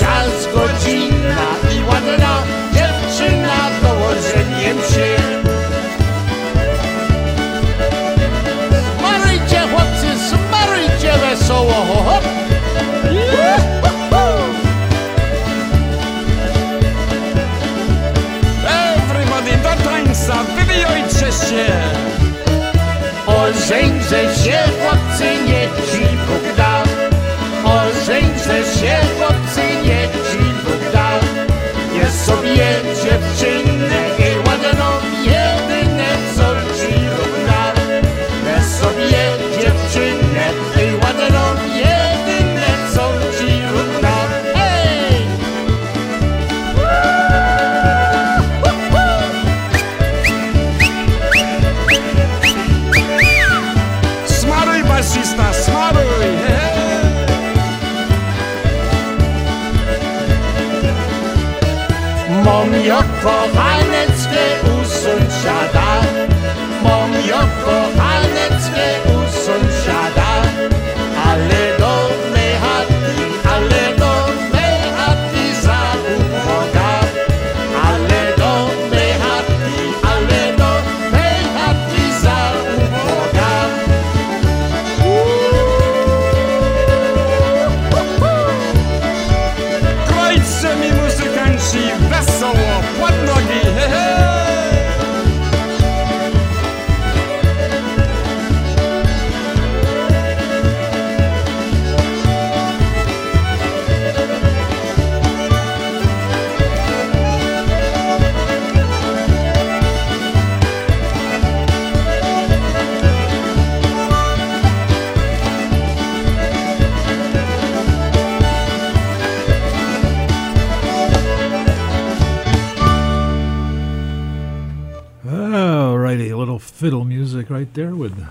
Czas, godzina i ładna dziewczyna dołożeniem się Marujcie chłopcy, smarujcie wesoło, ho, hop. Everybody do tańca, wywijajcie się! Ożeńże się, chłopcy, nie ci Bóg da. Ożeńże się, chłopcy, co bijecie Monioko, Majneckie, Usuń, Siadaj, Monioko,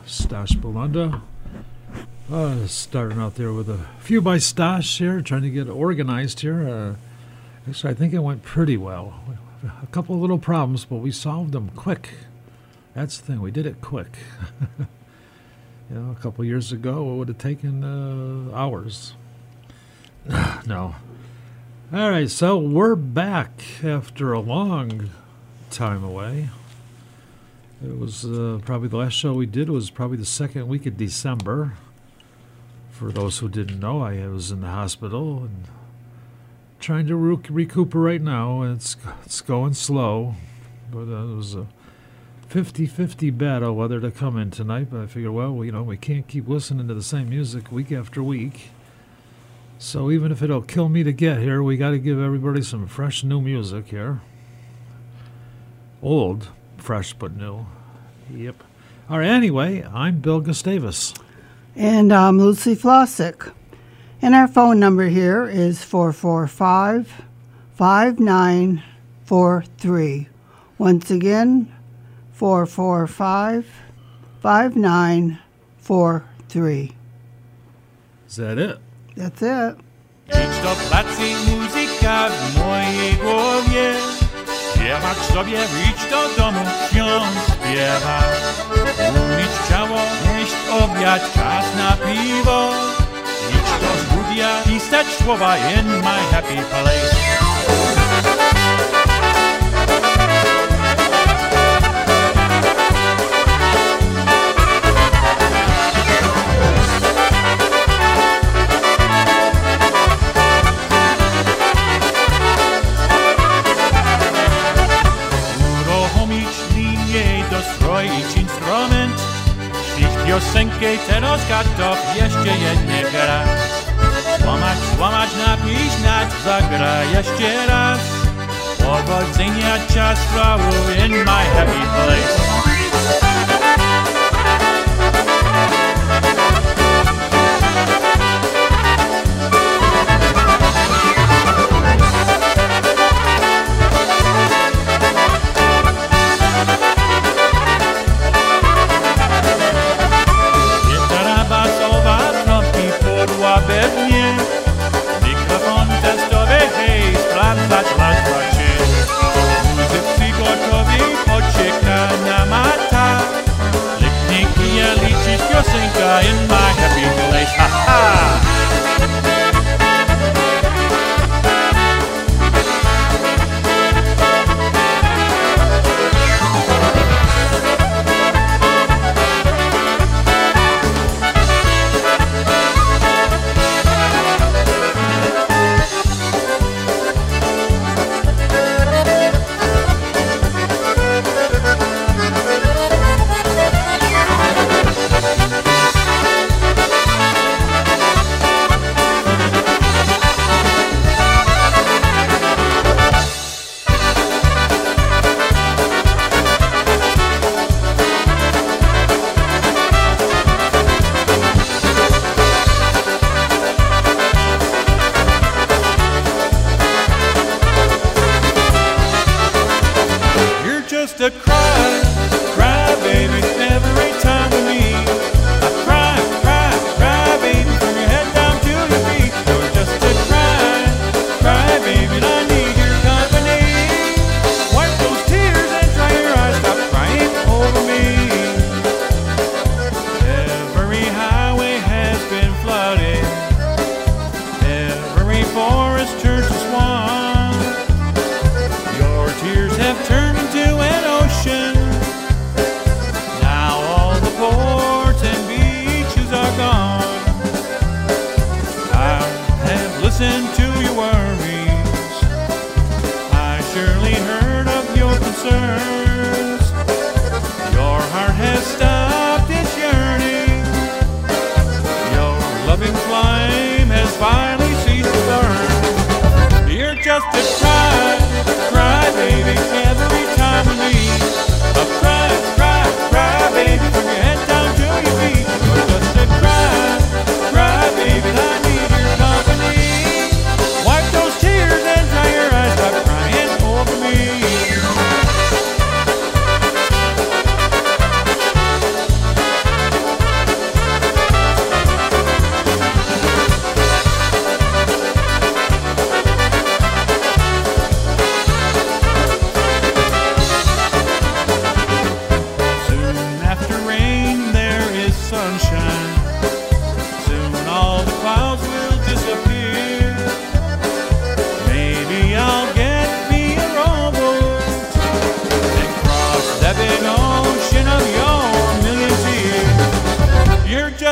Stash Bulanda. Uh, starting out there with a few by Stash here, trying to get organized here. Uh, actually, I think it went pretty well. A couple little problems, but we solved them quick. That's the thing, we did it quick. you know, a couple years ago, it would have taken uh, hours. no. All right, so we're back after a long time away. It was uh, probably the last show we did was probably the second week of December. For those who didn't know, I was in the hospital and trying to re- recuperate now. It's it's going slow, but uh, it was a 50-50 battle whether to come in tonight. But I figured, well, you know, we can't keep listening to the same music week after week. So even if it'll kill me to get here, we got to give everybody some fresh new music here. Old, fresh but new. Yep. All right. Anyway, I'm Bill Gustavus. And I'm Lucy Flossick. And our phone number here is 445 5943. Once again, 445 5943. Is that it? That's it. Idź do placy muzyka w mojej głowie Śpiewak sobie, idź do domu, ksiądz śpiewa Umyć ciało, jeść obiad, czas na piwo. Idź do studia, pisać słowa in my happy place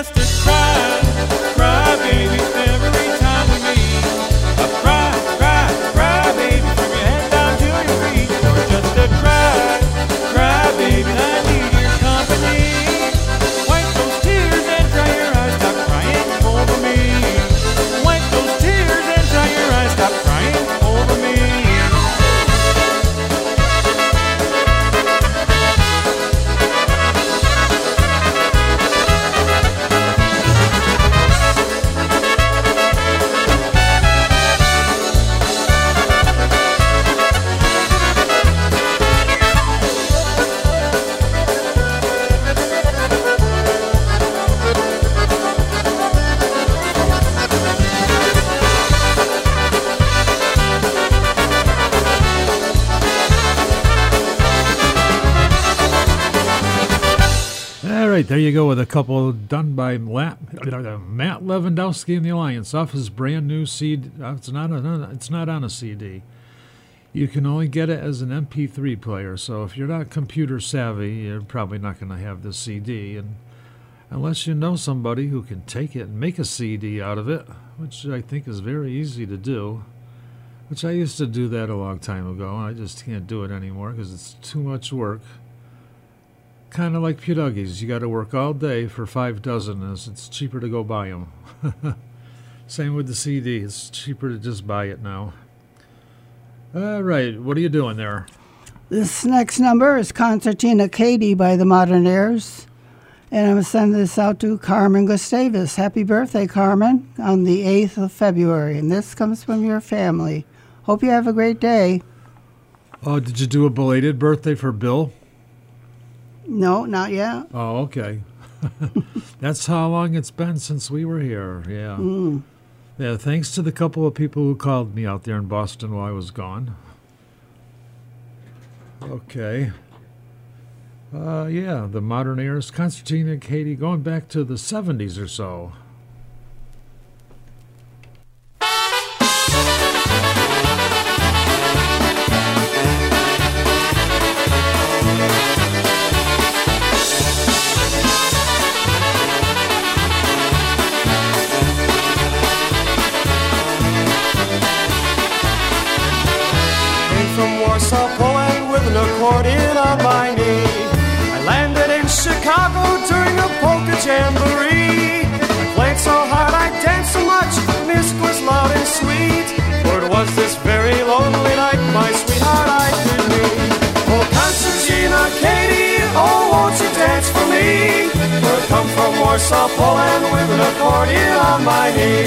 just a there you go with a couple done by Matt, Matt Lewandowski and the Alliance off his brand new CD. uh, It's not a, it's not on a CD. You can only get it as an MP3 player. So if you're not computer savvy, you're probably not going to have this CD. And unless you know somebody who can take it and make a CD out of it, which I think is very easy to do. Which I used to do that a long time ago. I just can't do it anymore because it's too much work kind of like Puduggies. You got to work all day for five dozen. As it's cheaper to go buy them. Same with the CD. It's cheaper to just buy it now. All right, what are you doing there? This next number is Concertina Katie by the Modernaires. And I'm going to send this out to Carmen Gustavus. Happy birthday, Carmen, on the 8th of February. And this comes from your family. Hope you have a great day. Oh, did you do a belated birthday for Bill? No, not yet. Oh, okay. That's how long it's been since we were here. Yeah. Yeah, thanks to the couple of people who called me out there in Boston while I was gone. Okay. Uh, yeah, the Modernaires, Constantine and Katie, going back to the 70s or so. Come from Warsaw, Poland with an accordion on my knee.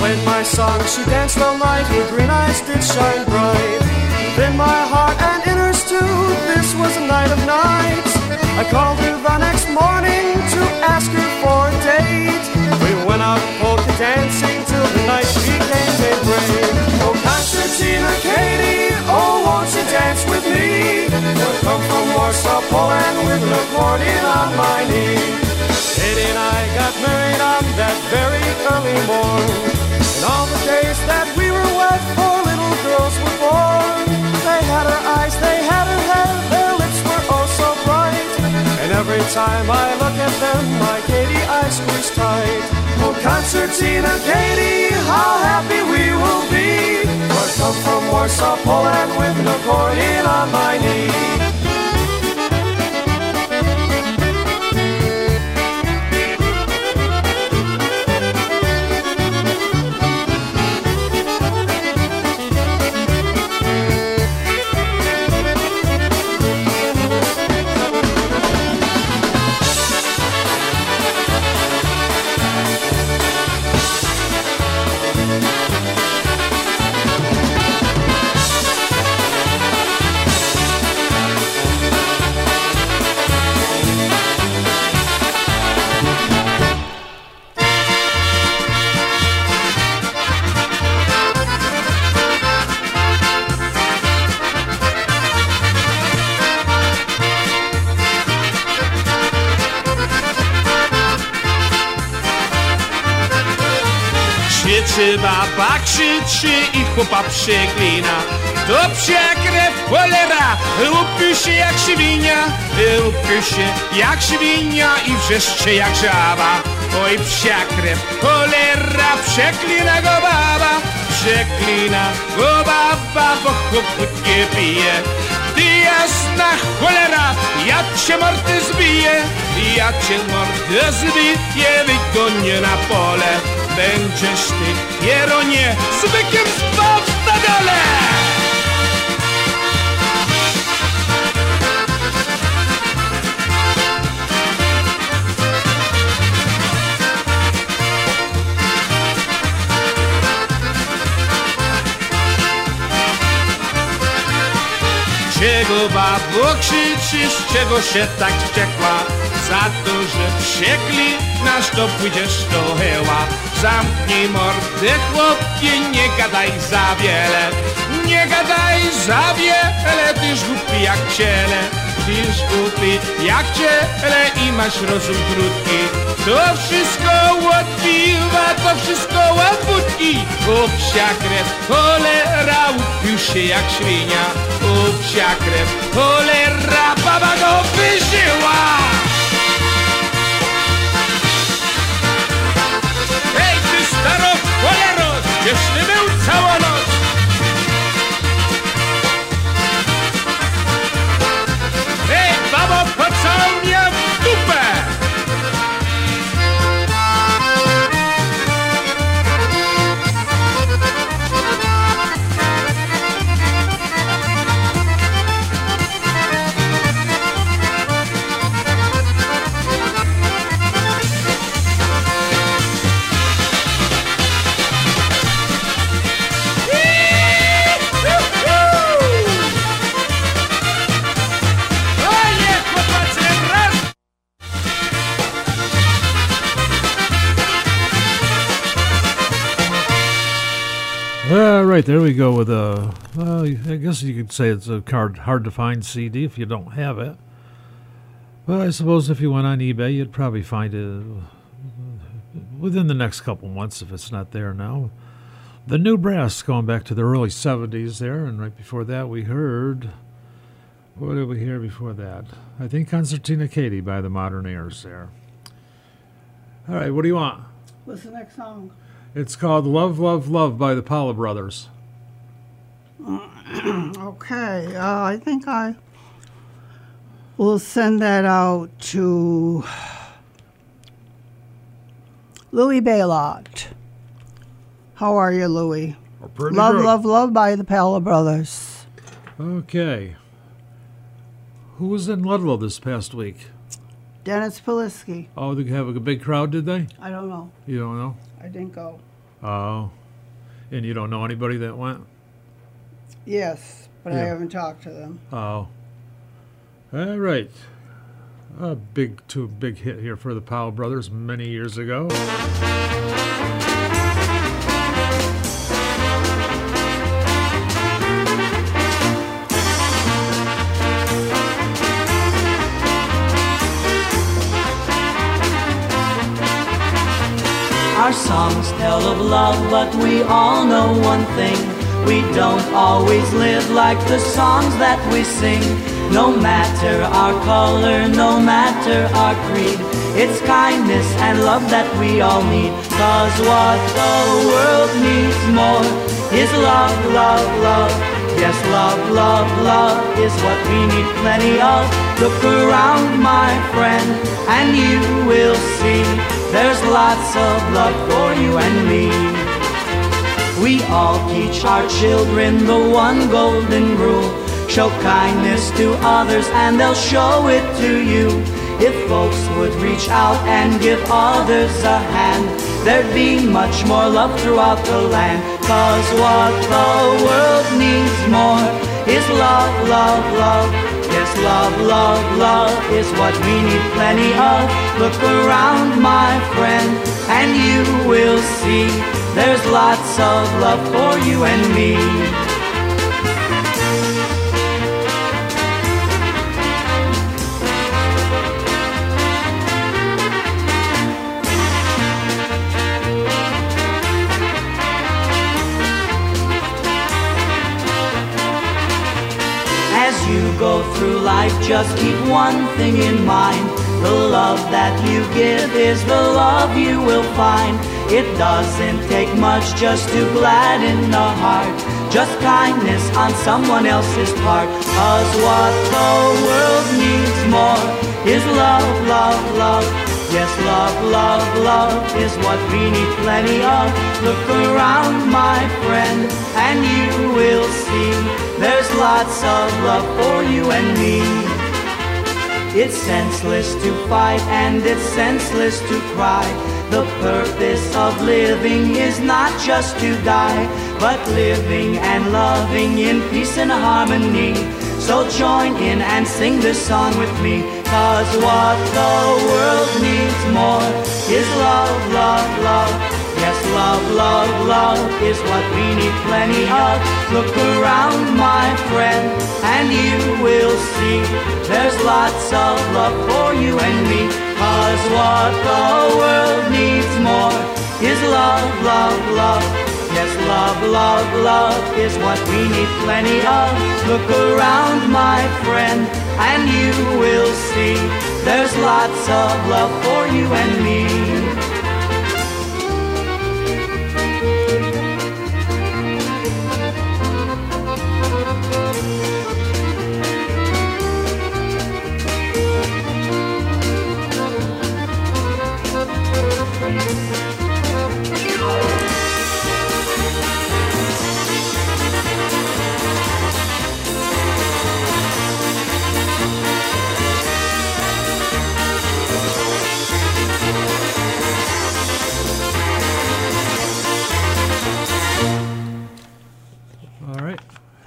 When my song, she danced all night, her green eyes did shine bright. Then my heart too, this was a night of nights. I called her the next morning to ask her for a date. We went out polka dancing till the night became daybreak. Oh, Concertina, Katie, oh, won't you dance with me? We'll come from Warsaw, Poland with an accordion on my knee. Katie and I got married on that very early morn. And all the days that we were wed, four little girls were born. They had her eyes, they had every time I look at them, my Katie I squeeze tight. Oh, Concertina, Katie, how happy we will be. For come from Warsaw, Poland with an accordion on my knee. Krzyczy i chłopa przeklina To psia krew, cholera, upił się jak świnia. Upił się jak świnia i wrzeszcze jak żaba. Oj psia krew, cholera, przeklina go baba. Przeklina go baba, bo chłoput nie pije. Ty jasna cholera, ja cię mordy zbiję Ja cię mordę zbiję, wygonię na pole Będziesz ty, Jeronie, z bykiem spał na dole! Czego babo krzyczy, z czego się tak wściekła? Za to, że wściekli, nasz to pójdziesz do heła. Zamknij mordę, chłopie, nie gadaj za wiele. Nie gadaj za wiele, tyż głupi jak ciele. Tyż głupi jak ciele i masz rozum krótki. To wszystko piwa, to wszystko od wódki. Obsia krew, cholera, upił się jak świnia. Obsia krew, cholera, baba go wyżyła. Gdzieś ty był całą noc? Right there we go with a. Well, I guess you could say it's a hard, hard to find CD if you don't have it. But I suppose if you went on eBay, you'd probably find it uh, within the next couple months if it's not there now. The New Brass going back to the early 70s there, and right before that we heard. What did we hear before that? I think Concertina Katie by the Modernaires there. All right, what do you want? What's the next song? It's called Love, Love, Love by the Paula Brothers. Okay, uh, I think I will send that out to Louis Baylot. How are you, Louis? Pretty Love, good. love, love by the Pala Brothers. Okay. Who was in Ludlow this past week? Dennis Polisky. Oh, they have a big crowd, did they? I don't know. You don't know? I didn't go. Oh. And you don't know anybody that went? Yes, but I haven't talked to them. Oh. All right. A big, two big hit here for the Powell brothers many years ago. Our songs tell of love, but we all know one thing. We don't always live like the songs that we sing. No matter our color, no matter our creed, it's kindness and love that we all need. Cause what the world needs more is love, love, love. Yes, love, love, love is what we need plenty of. Look around, my friend, and you will see there's lots of love for you and me. We all teach our children the one golden rule. Show kindness to others and they'll show it to you. If folks would reach out and give others a hand, there'd be much more love throughout the land. Cause what the world needs more is love, love, love. Yes, love, love, love is what we need plenty of. Look around, my friend, and you will see there's lots of love for you and me. You go through life, just keep one thing in mind. The love that you give is the love you will find. It doesn't take much just to gladden the heart. Just kindness on someone else's part. Cause what the world needs more is love, love, love. Yes, love, love, love is what we need plenty of. Look around, my friend, and you will see there's lots of love for you and me. It's senseless to fight and it's senseless to cry. The purpose of living is not just to die, but living and loving in peace and harmony. So join in and sing this song with me. Cause what the world needs more is love, love, love. Yes, love, love, love is what we need plenty of. Look around, my friend, and you will see there's lots of love for you and me. Cause what the world needs more is love, love, love. Love, love, love is what we need plenty of. Look around, my friend, and you will see there's lots of love for you and me.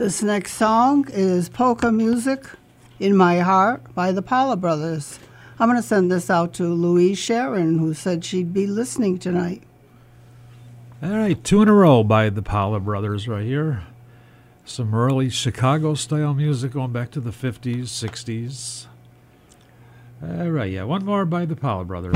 This next song is Polka Music in My Heart by the Paula Brothers. I'm going to send this out to Louise Sharon, who said she'd be listening tonight. All right, two in a row by the Paula Brothers right here. Some early Chicago style music going back to the 50s, 60s. All right, yeah, one more by the Paula Brothers.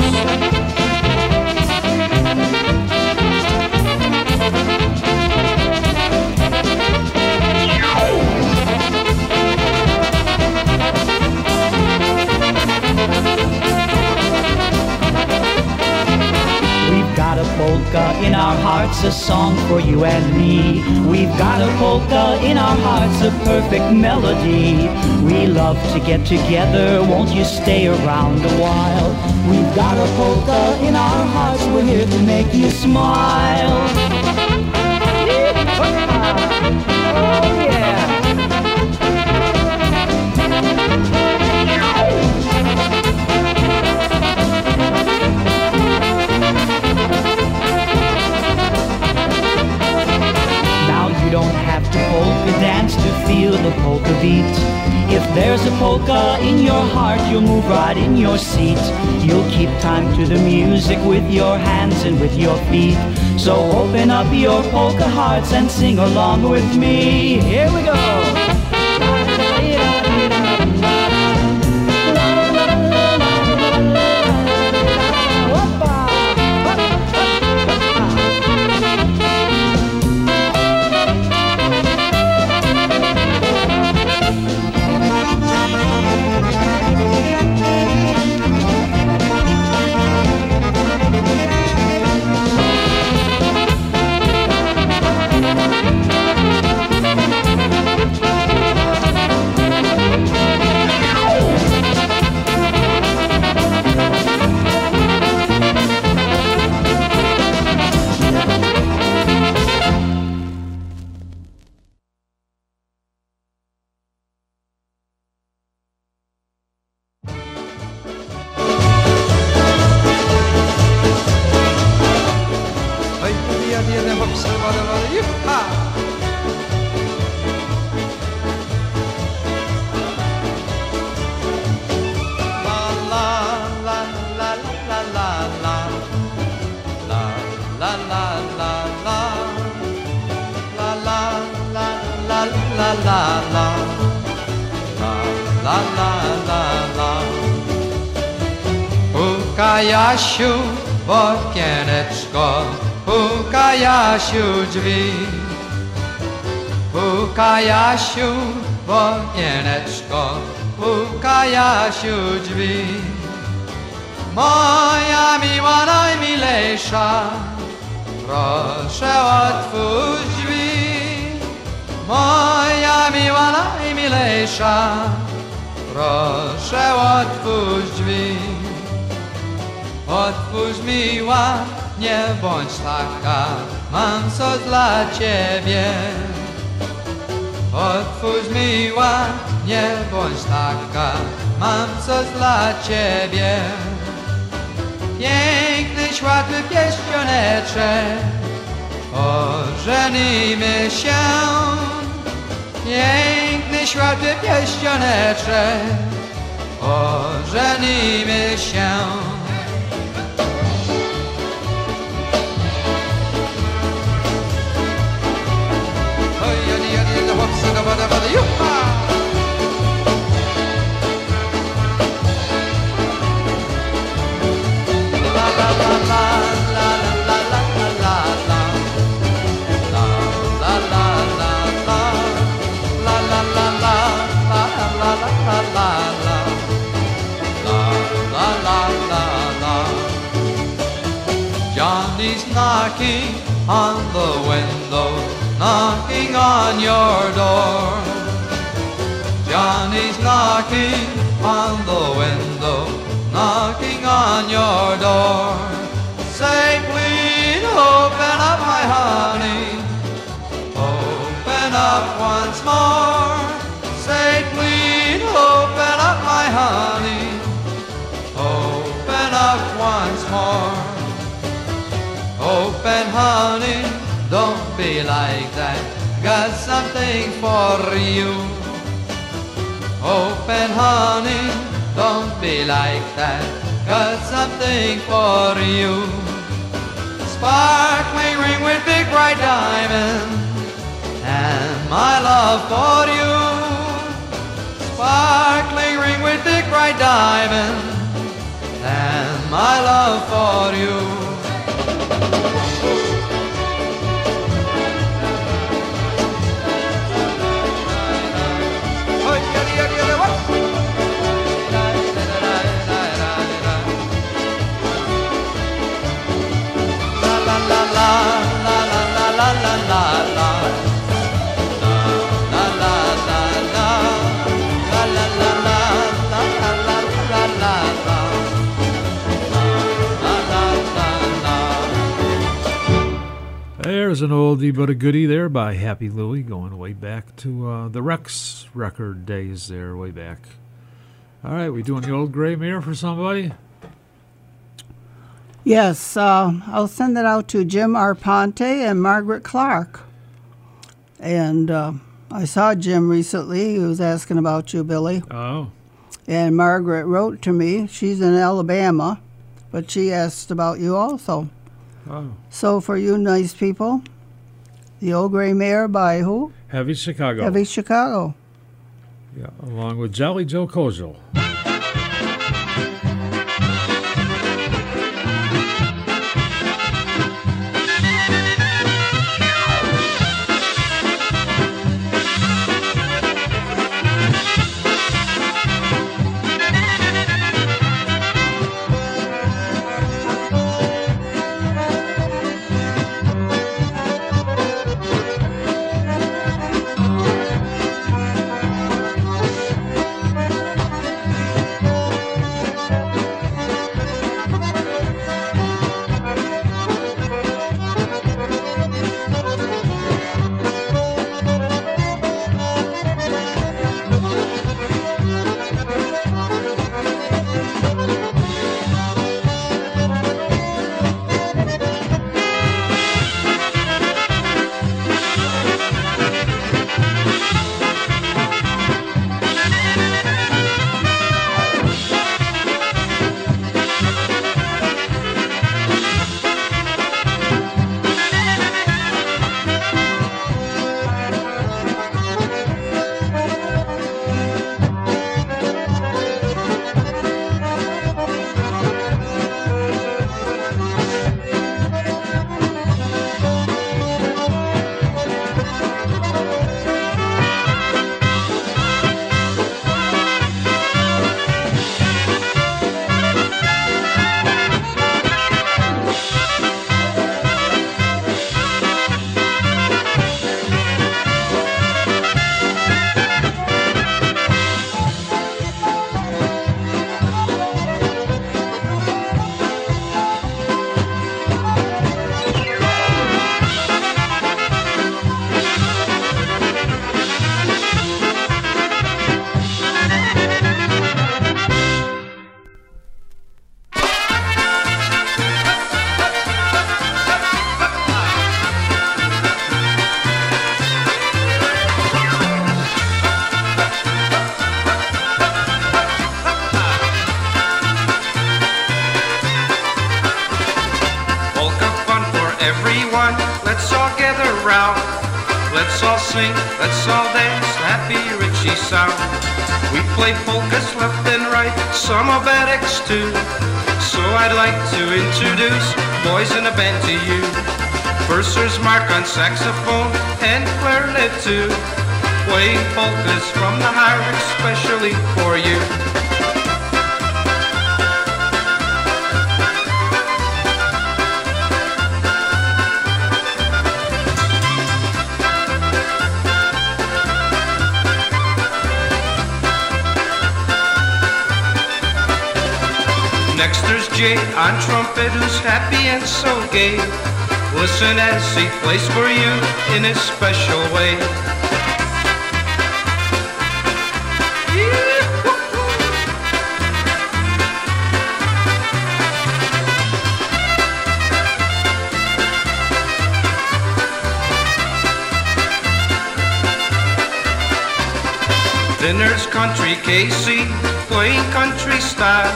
Polka in our hearts, a song for you and me. We've got a polka in our hearts, a perfect melody. We love to get together, won't you stay around a while? We've got a polka in our hearts, we're here to make you smile. Feel the polka beat. If there's a polka in your heart, you'll move right in your seat. You'll keep time to the music with your hands and with your feet. So open up your polka hearts and sing along with me. Here we go. Puka Jasiu w okieneczko, puka Jasiu drzwi. Puka Jasiu w okieneczko, puka Jasiu drzwi. Moja miła najmilejsza, proszę otwórz drzwi. Moja miła najmilejsza, proszę otwórz drzwi. Otwórz miła, nie bądź taka, mam co dla ciebie. Otwórz miła, nie bądź taka, mam coś dla ciebie. Piękny, światły pierścioneczek, ożenimy się. Piękny, i światy pieścioneczek Ożenimy się on the window, knocking on your door. Johnny's knocking on the window, knocking on your door. Say, please open up, my honey. Open up once more. Say, please open up, my honey. Open up once more. Open, honey, don't be like that. Got something for you. Open, honey, don't be like that. Got something for you. Sparkling ring with big bright diamond, and my love for you. Sparkling ring with big bright diamond, and my love for you. There's an oldie but a goodie there by Happy Louie, going way back to uh, the Rex record days there, way back. All right, we doing the old gray mare for somebody? Yes, uh, I'll send it out to Jim Arponte and Margaret Clark. And uh, I saw Jim recently. He was asking about you, Billy. Oh, And Margaret wrote to me. She's in Alabama, but she asked about you also. Oh. So for you nice people, the old gray mare by who? Heavy Chicago. Heavy Chicago. Yeah, along with Jolly Joe Kozel. Let's all dance, happy Richie sound. We play polkas left and right, some are badics too. So I'd like to introduce boys in a band to you. First there's Mark on saxophone and clarinet too. Playing polkas from the heart especially for you. There's Jay on trumpet who's happy and so gay. Listen as he plays for you in a special way. Then there's Country Casey playing country style,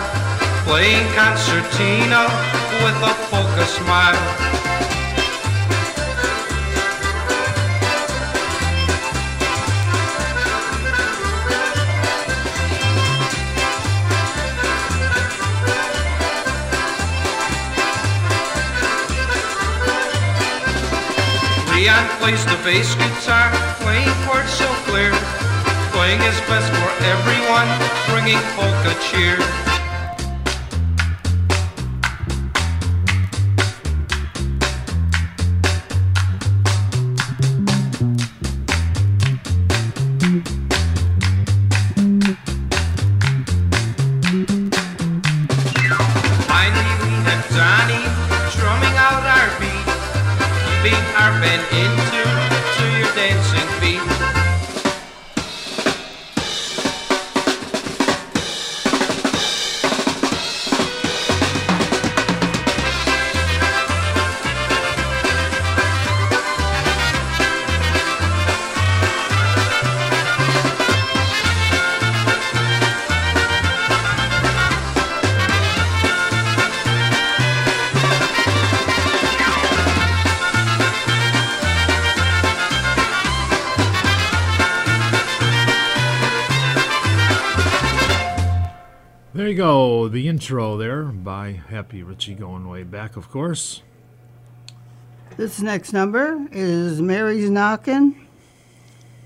playing concertina with a polka smile. Leon plays the bass guitar, playing chords so clear, playing his best for everyone, bringing polka cheer. Intro there by Happy Richie going way back, of course. This next number is Mary's Knockin',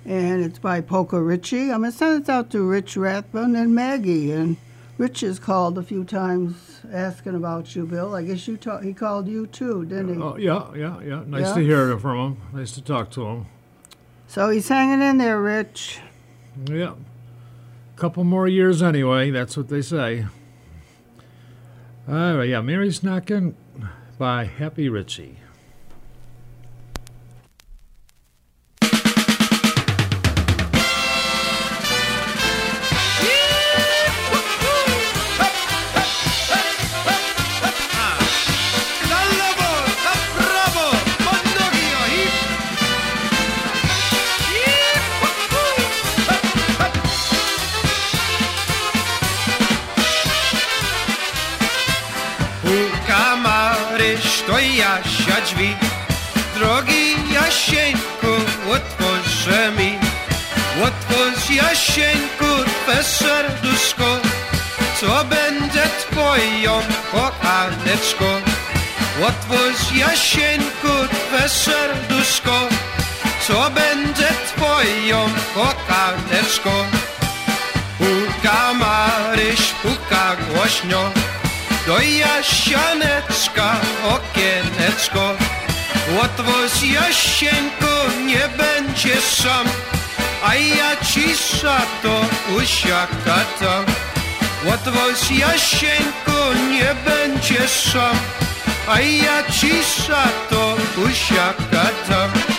and it's by Polka Richie. I'm going to send it out to Rich Rathbun and Maggie. And Rich has called a few times asking about you, Bill. I guess you ta- he called you too, didn't he? Oh, yeah, yeah, yeah. Nice Yeah. to hear from him. Nice to talk to him. So he's hanging in there, Rich. Yeah. Couple more years anyway, that's what they say. All right, yeah, Mary's Knockin' by Happy Richie. Jasieńku, serduszko Co będzie twoją kochaneczką Otwórz Jasieńku, twe serduszko Co będzie twoją kochaneczką Puka Maryś, puka głośno Do Jasianeczka okieneczko. Otwórz Jasieńko, nie będzie sam A ja cisza to usiaka tam Otwórz Jasieńko, nie będzie sam A ja cisza to usiaka tam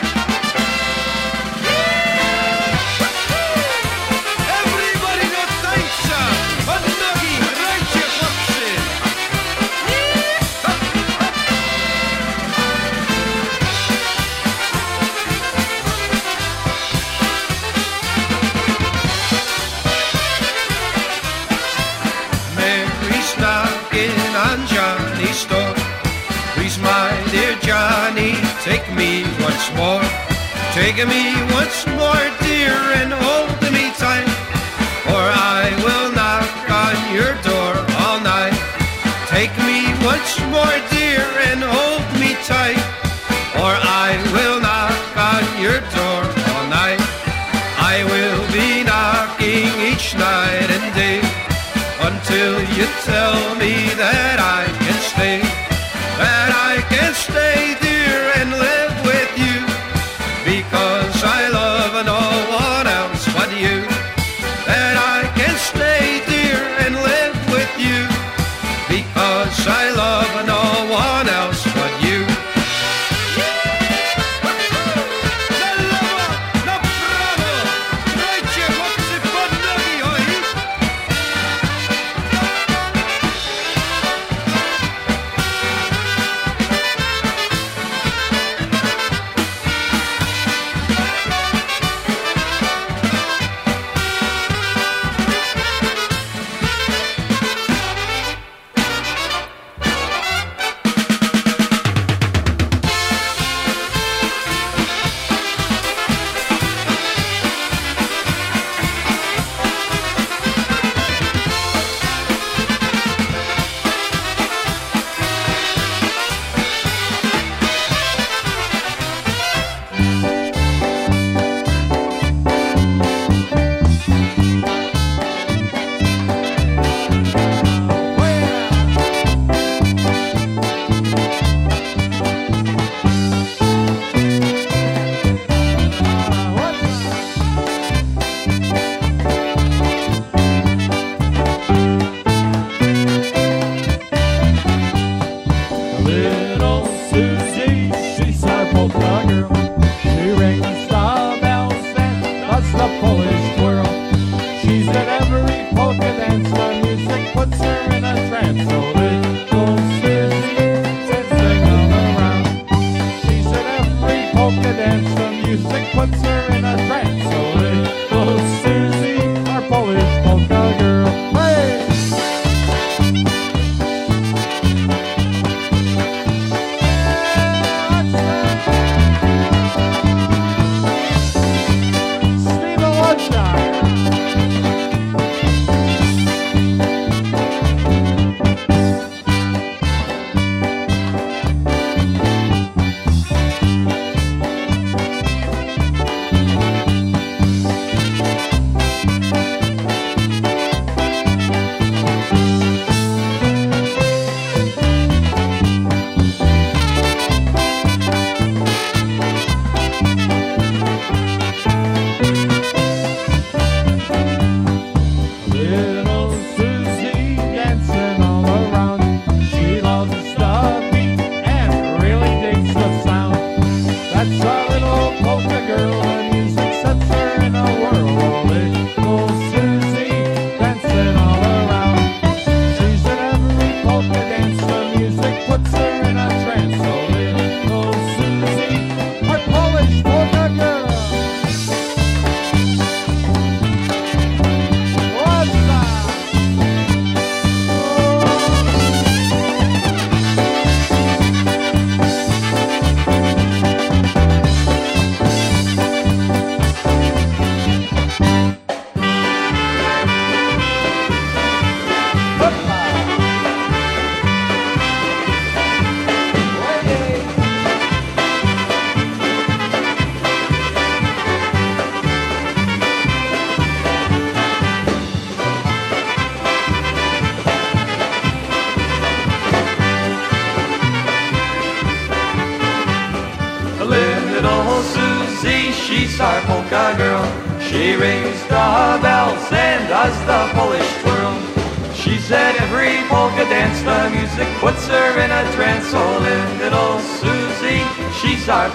Take me once more, take me once more, dear, and hold me tight, or I will knock on your door all night. Take me once more, dear, and hold me tight, or I will knock on your door all night. I will be knocking each night and day until you tell me that I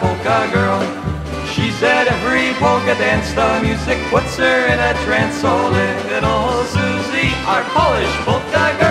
polka girl. She said every polka dance the music puts her in a trance. So little Susie, our Polish polka girl.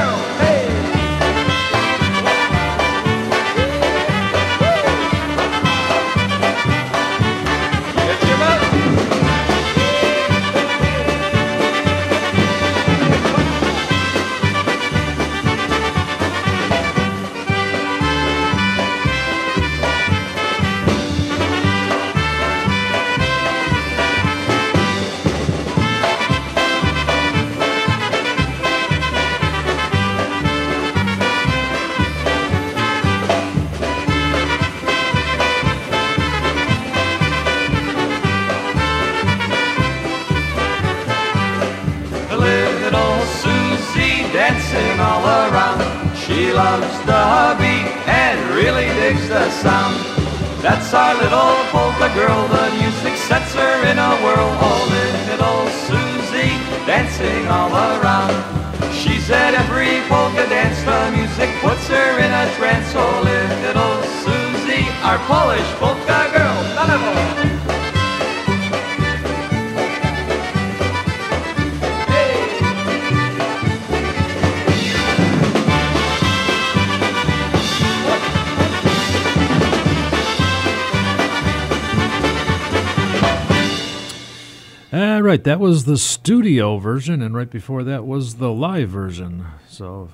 Right, that was the studio version, and right before that was the live version. So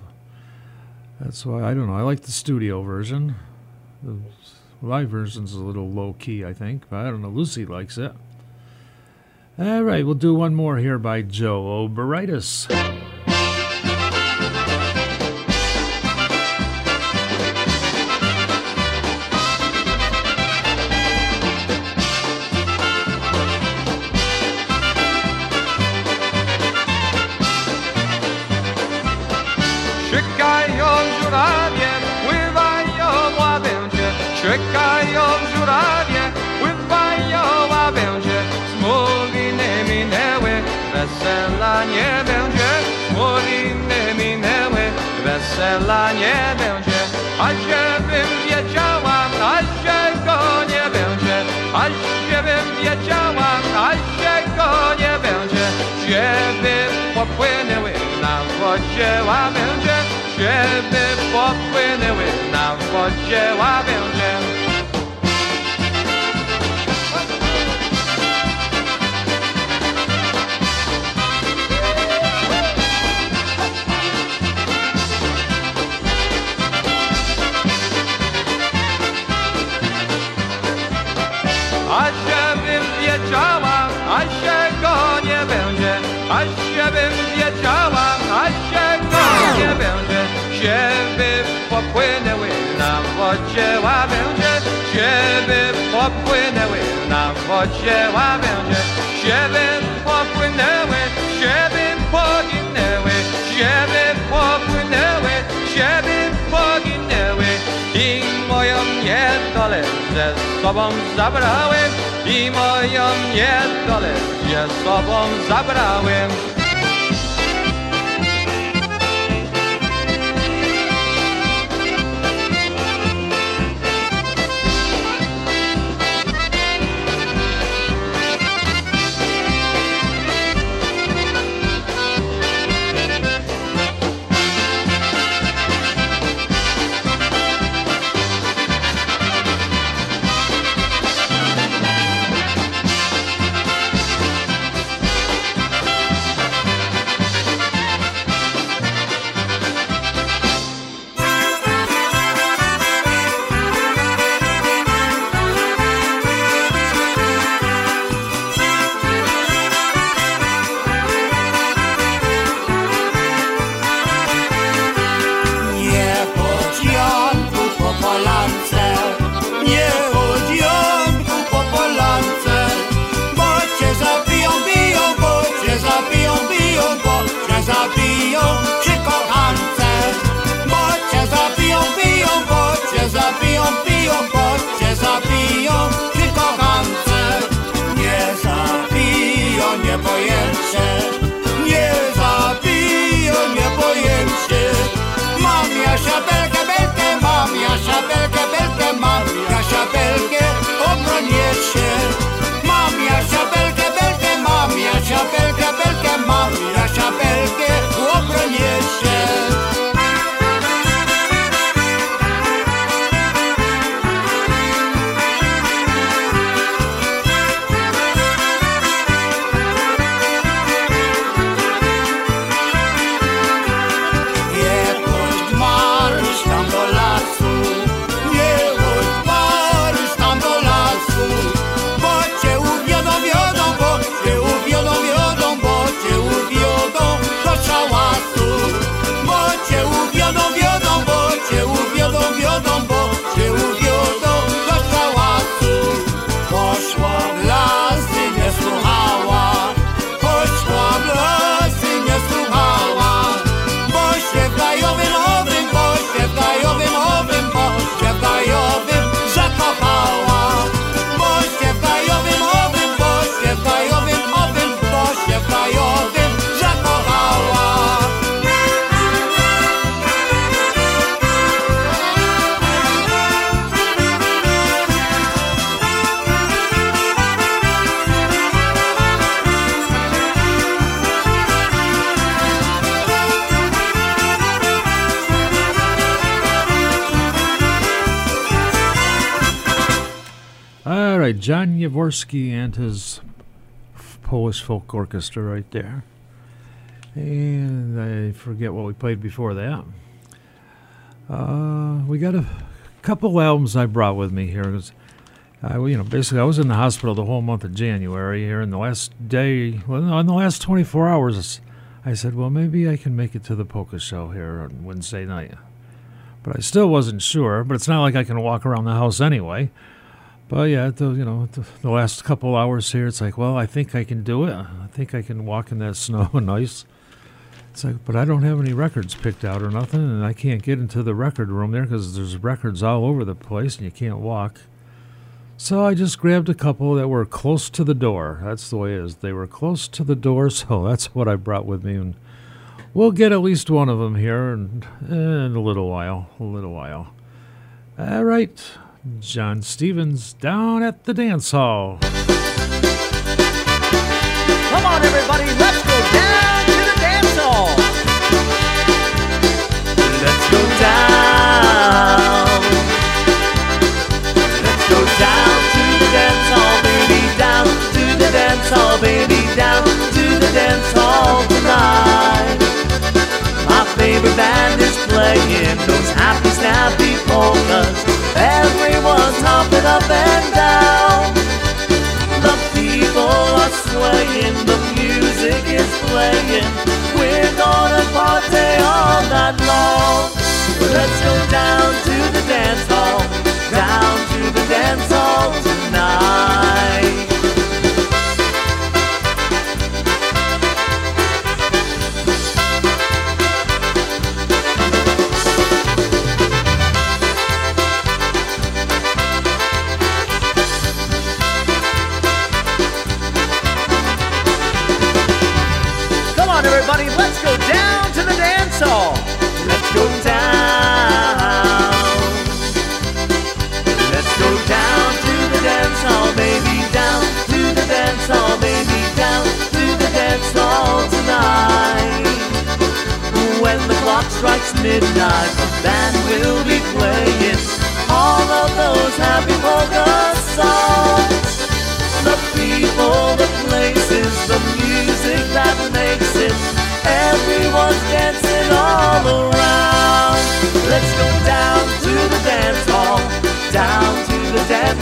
that's why I don't know. I like the studio version. The live version's a little low key, I think, but I don't know. Lucy likes it. All right, we'll do one more here by Joe Oberitis. podzięła będzie, ziemy popłynęły nam podzięła będzie. Żeby popłynęły na wodzie łabędzie Żeby popłynęły na wodzie łabędzie Żeby popłynęły, żeby poginęły Żeby popłynęły, żeby poginęły. I moją niedolę ze sobą zabrałem I moją niedolę ze sobą zabrałem Jaworski and his Polish folk orchestra right there. And I forget what we played before that. Uh, we got a couple albums I brought with me here. I, you know, basically, I was in the hospital the whole month of January here, and the last day, well, in the last 24 hours, I said, well, maybe I can make it to the polka show here on Wednesday night. But I still wasn't sure. But it's not like I can walk around the house anyway. But yeah, the, you know, the, the last couple hours here, it's like, well, I think I can do it. I think I can walk in that snow and ice. It's like, but I don't have any records picked out or nothing, and I can't get into the record room there because there's records all over the place and you can't walk. So I just grabbed a couple that were close to the door. That's the way it is. They were close to the door, so that's what I brought with me, and we'll get at least one of them here in, in a little while. A little while. All right, John Stevens down at the dance hall. Come on, everybody, let's go down to the dance hall. Let's go down. Let's go down to the dance hall, baby. Down to the dance hall, baby. Down to the dance hall tonight. Favorite band is playing those happy, snappy polkas. Everyone's hopping up and down. The people are swaying, the music is playing. We're gonna party all night long. Let's go down to the dance hall, down to the dance hall tonight. Strikes midnight, the band will be playing all of those happy polka songs. The people, the places, the music that makes it. Everyone's dancing all around. Let's go down to the dance hall, down to the dance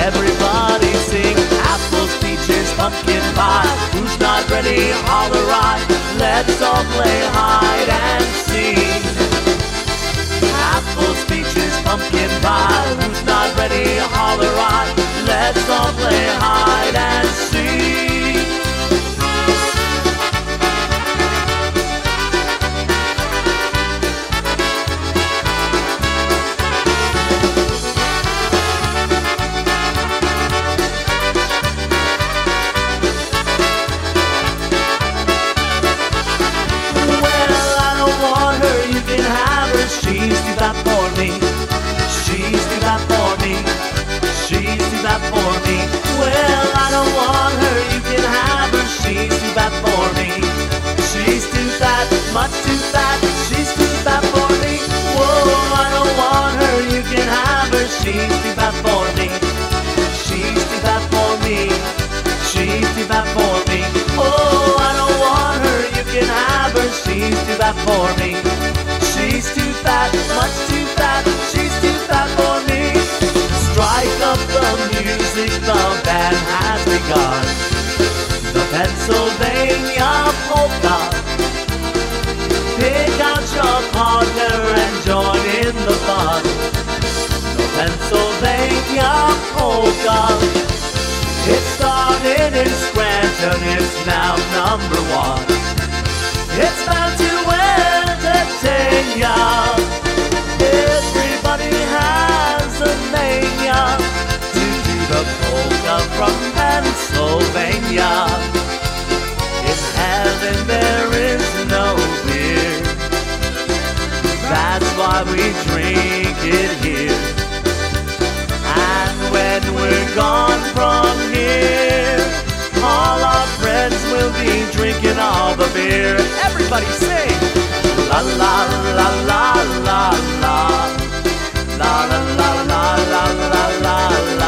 Everybody sing apples, peaches, pumpkin pie. Who's not ready? holler right. Let's all play hide and seek. Apples, peaches, pumpkin pie. Who's not ready, holler right. Let's all play hide and seek. Much too bad. She's too bad for me. Whoa, I don't want her, you can have her. She's too bad for me. She's too bad for me. She's too bad for me. Oh, I don't want her, you can have her. She's too bad for me. She's too bad, much too bad. She's too bad for me. Strike up the music, the band has begun. The Pennsylvania polka. Your partner and join in the fun. The Pennsylvania polka. It started in Scranton, it's now number one. It's bound to entertain ya. Everybody has a mania to do the polka from Pennsylvania. In heaven there Why we drink it here. And when we're gone from here, all our friends will be drinking all the beer. Everybody sing! La la la la la. La la la la la la la la la.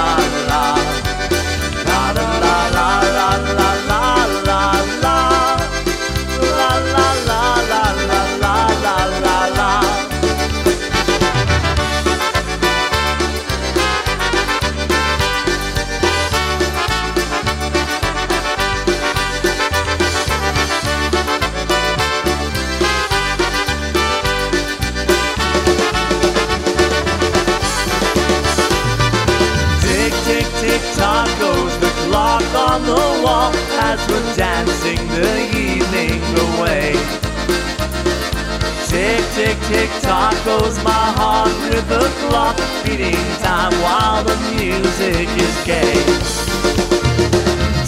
Goes my heart with the clock beating time while the music is gay.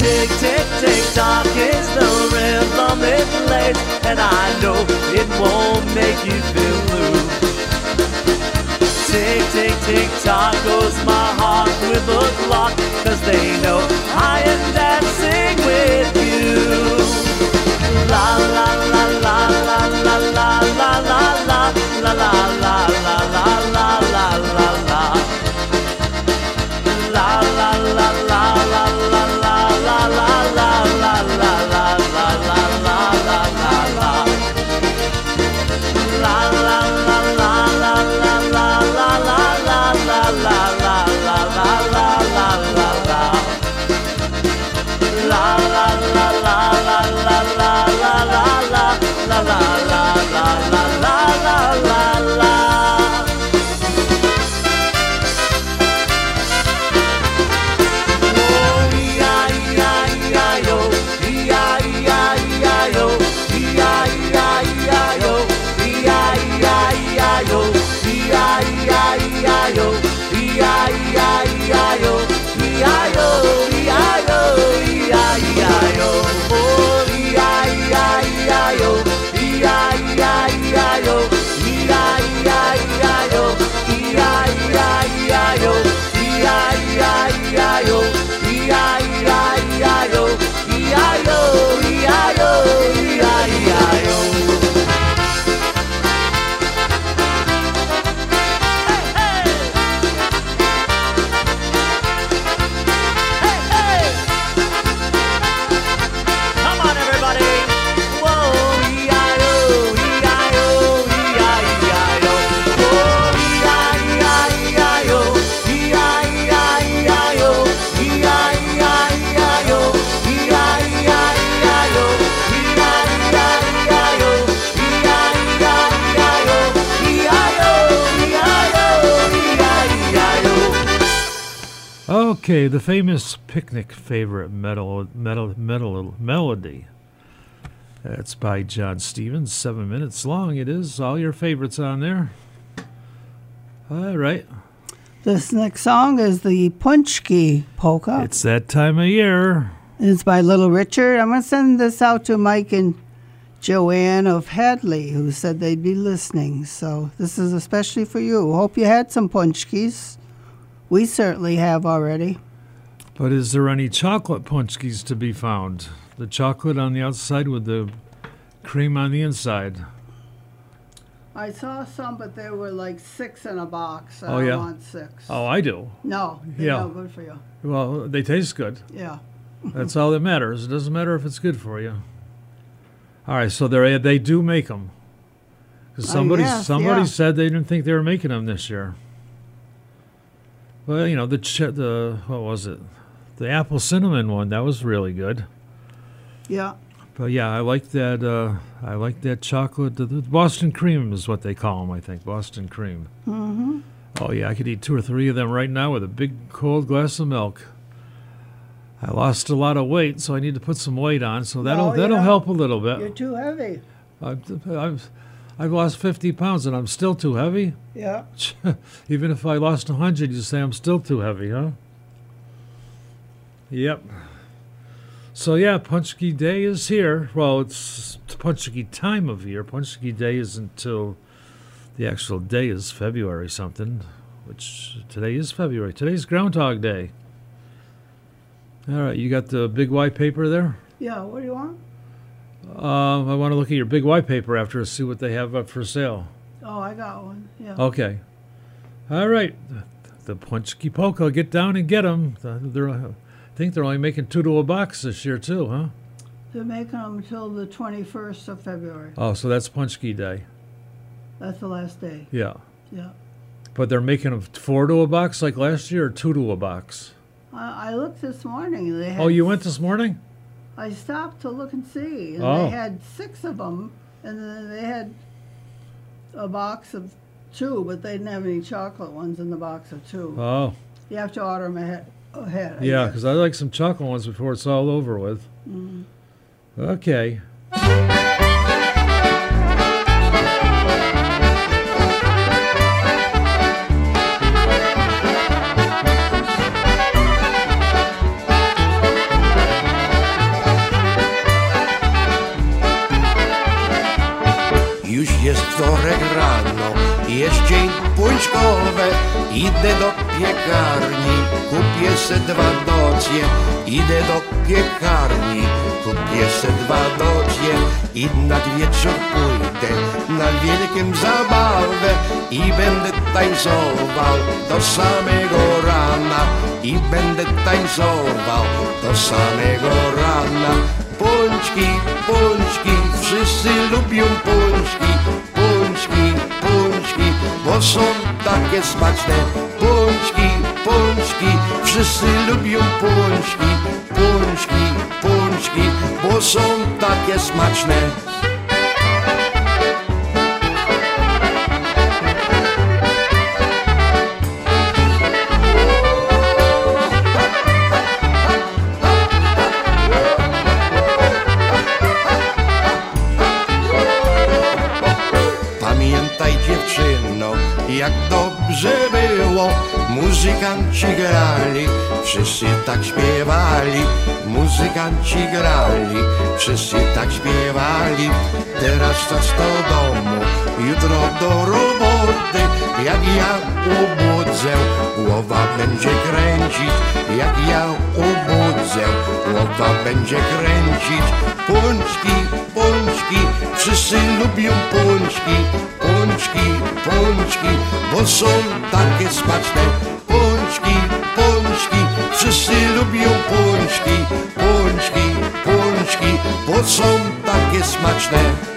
Tick, tick, tick, tock is the rhythm it plays, and I know it won't make you feel blue. Tick, tick, tick, tock goes my heart with a clock Cause they know I am dancing with you la la la la Whoa. Okay, the famous picnic favorite metal, metal, metal melody. That's by John Stevens. Seven minutes long. It is. All your favorites on there. All right. This next song is the Punchki polka. It's that time of year. It's by Little Richard. I'm going to send this out to Mike and Joanne of Hadley, who said they'd be listening. So this is especially for you. Hope you had some punchkis. We certainly have already. But is there any chocolate punchkis to be found? The chocolate on the outside with the cream on the inside. I saw some, but there were like six in a box. I Oh, yeah? want six. Oh, I do. No, they're Yeah. no good for you. Well, they taste good. Yeah. That's all that matters. It doesn't matter if it's good for you. All right, so they they do make them. Uh, somebody yes, somebody yeah. said they didn't think they were making them this year. Well, you know the ch- the what was it, the apple cinnamon one that was really good. Yeah. But yeah, I like that. Uh, I like that chocolate. The, the Boston cream is what they call them. I think Boston cream. Mm-hmm. Oh yeah, I could eat two or three of them right now with a big cold glass of milk. I lost a lot of weight, so I need to put some weight on. So that'll No, that'll help a little bit. You're too heavy. I'm, I've I've lost 50 pounds and I'm still too heavy. Yeah. Even if I lost 100, you say I'm still too heavy, huh? Yep. So yeah, Punchki Day is here. Well, it's Punchki time of year. Punchki Day is until the actual day is February something, which today is February. Today's Groundhog Day. All right, you got the big white paper there? Yeah. What do you want? Um, I want to look at your big white paper after to see what they have up for sale. Oh, I got one. Yeah. Okay. All right. The, the Punchki Polka, get down and get them. They're, I think they're only making two to a box this year, too, huh? They're making them until the 21st of February. Oh, so that's Punchki Day. That's the last day. Yeah. Yeah. But they're making them four to a box like last year or two to a box? I, I looked this morning. They had Oh, you went this morning? I stopped to look and see, and Oh. they had six of them, and then they had a box of two, but they didn't have any chocolate ones in the box of two. Oh, You have to order them ahead. ahead I yeah, because I like some chocolate ones before it's all over with. Mm. Okay. Idę do piekarni, kupię se dwa docie. Idę do piekarni, kupię se dwa docie. I nad wieczór pójdę na wielkim zabawę I będę tańcował do samego rana. I będę tańcował do samego rana. Pączki, pączki, wszyscy lubią pączki bo są takie smaczne Pączki, pączki, wszyscy lubią pączki Pączki, pączki, bo są takie smaczne Muzykanci grali, wszyscy tak śpiewali. Muzykanci grali, wszyscy tak śpiewali. Teraz czas do domu, jutro do roboty. Jak ja ubudzę, głowa będzie kręcić. Jak ja ubudzę, głowa będzie kręcić. Pączki, pączki, wszyscy lubią pączki Pączki, pączki, bo są takie smaczne. Pączki, pączki, wszyscy lubią pączki. Pączki, pączki, bo są takie smaczne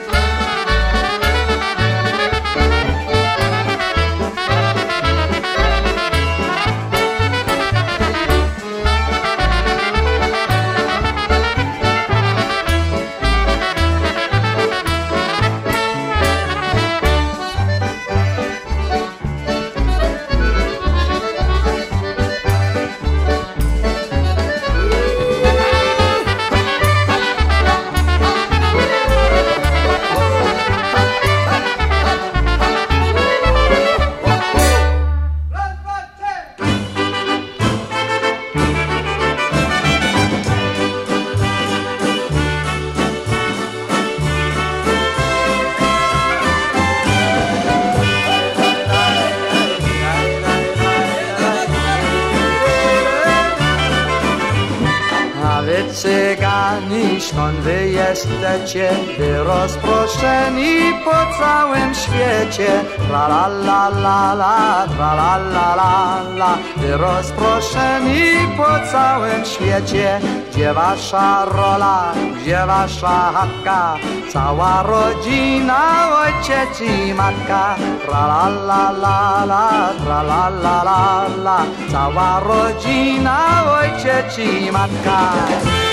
skąd wy jesteście, wy rozproszeni po całym świecie. Tra la la la la, tra la la la la, wy rozproszeni po całym świecie. Gdzie wasza rola, gdzie wasza chatka, cała rodzina, ojciec i matka. Tra la la la la, tra la la la la, cała rodzina, ojciec i matka.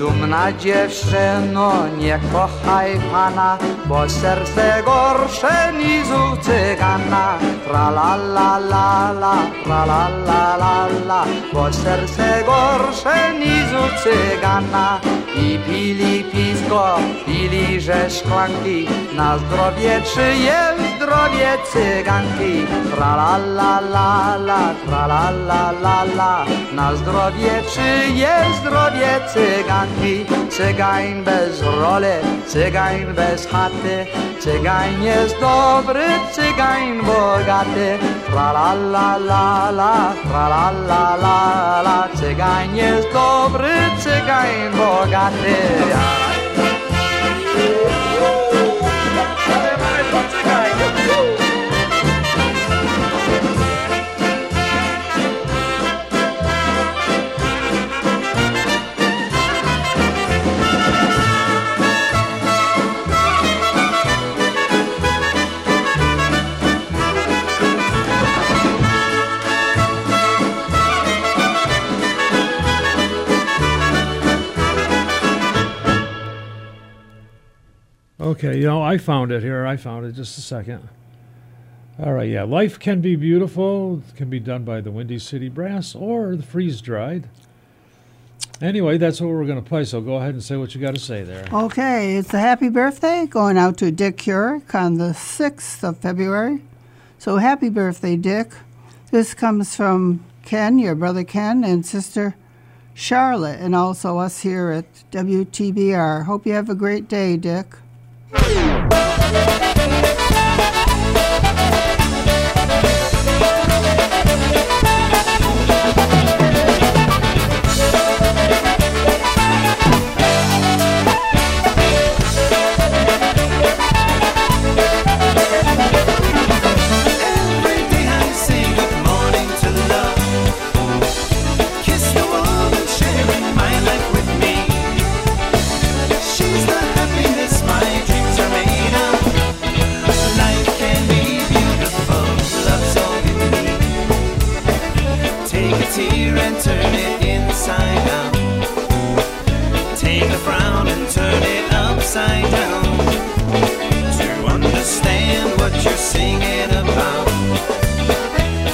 Dumna dziewczyno, nie kochaj pana, bo serce gorsze niż u cygana. Tra la la la la, tra la la la la, bo serce gorsze niż u cygana. I pili piwko, pili że szklanki, na zdrowie czyje zdrowie cyganki. Tra la la la la, tra la la la la, na zdrowie czyje zdrowie cyganki. Cygań bez roli, cygań bez chaty, cygań jest dobry, cygań bogaty. Tra la la la la, tra la la la la, cygań jest dobry, cygań bogaty. Okay, you know, I found it here. I found it just a second. All right, yeah. Life can be beautiful. It can be done by the Windy City Brass or the Freeze Dried. Anyway, that's what we're going to play. So go ahead and say what you got to say there. Okay, it's a happy birthday going out to Dick Hurick on the 6th of February. So happy birthday, Dick. This comes from Ken, your brother Ken, and sister Charlotte, and also us here at WTBR. Hope you have a great day, Dick. Every tear and turn it inside out. Take a frown and turn it upside down. To understand what you're singing about.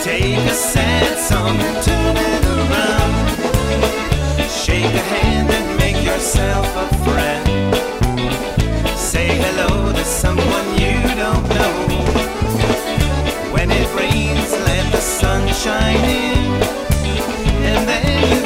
Take a sad song and turn it around. Shake a hand and make yourself a friend. Say hello to someone you don't know. When it rains, let the sun shine in. And then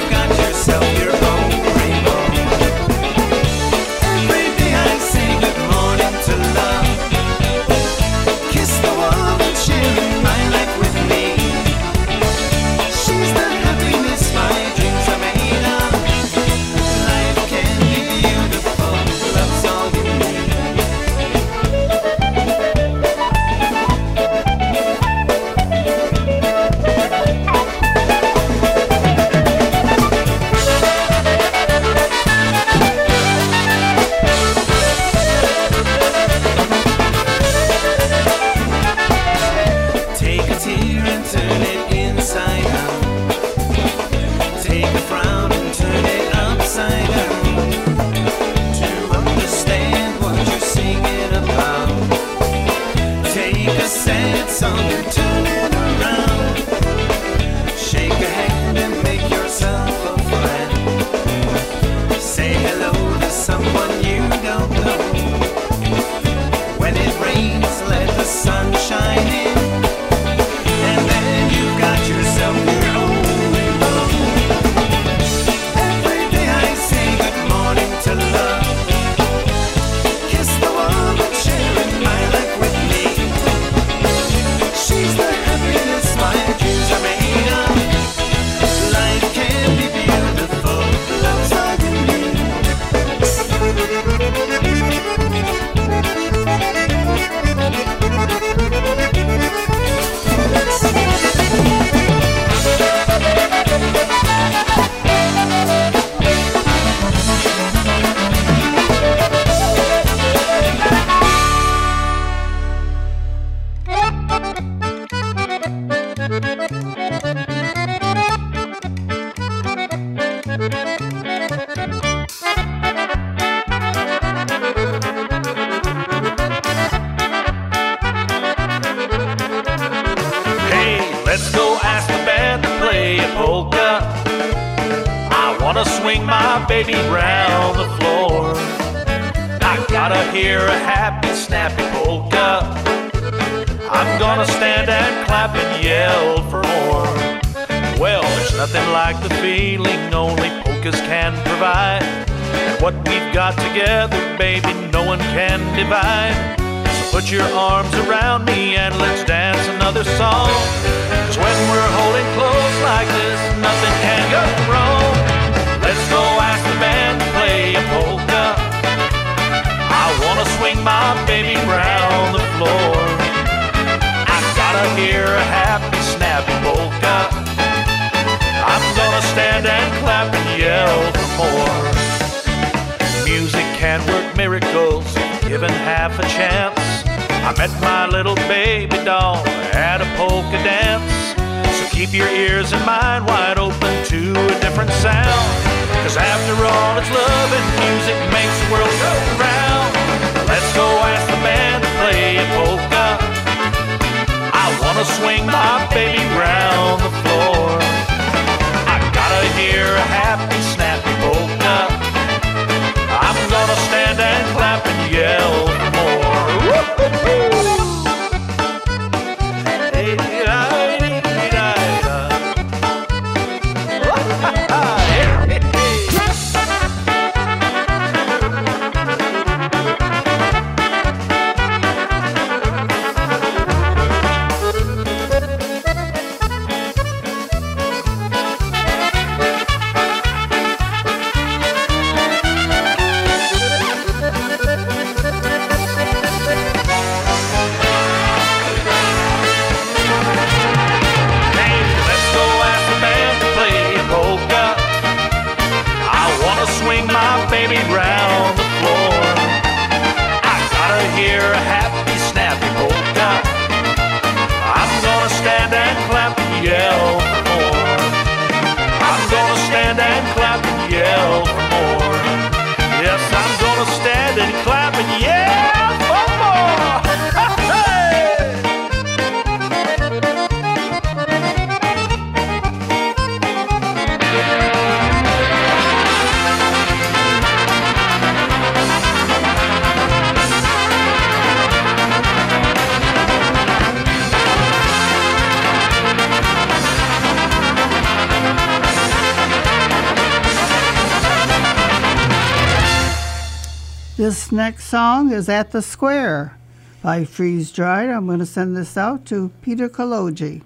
song is At the Square by Freeze Dried. I'm going to send this out to Peter Kaloji.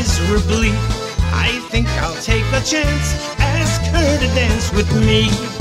miserably. I think I'll take a chance, ask her to dance with me.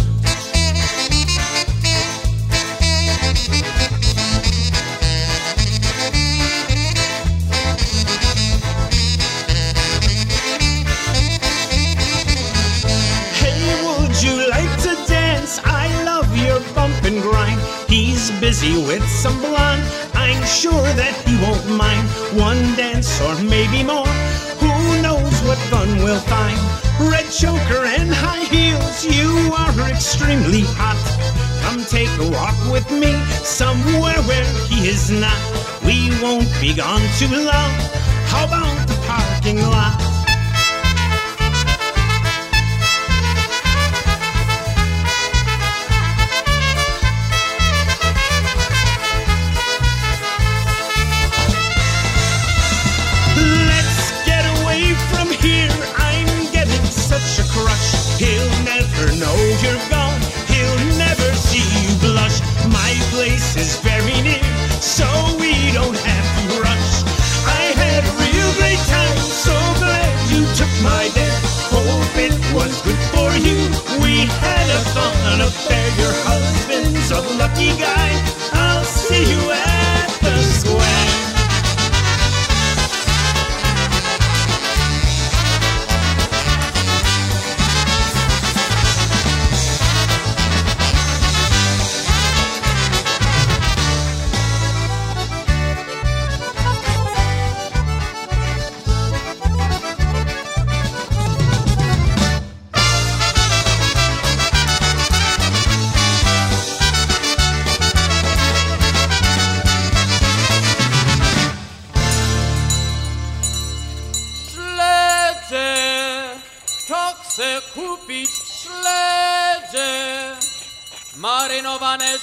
not, we won't be gone too long. How about the parking lot?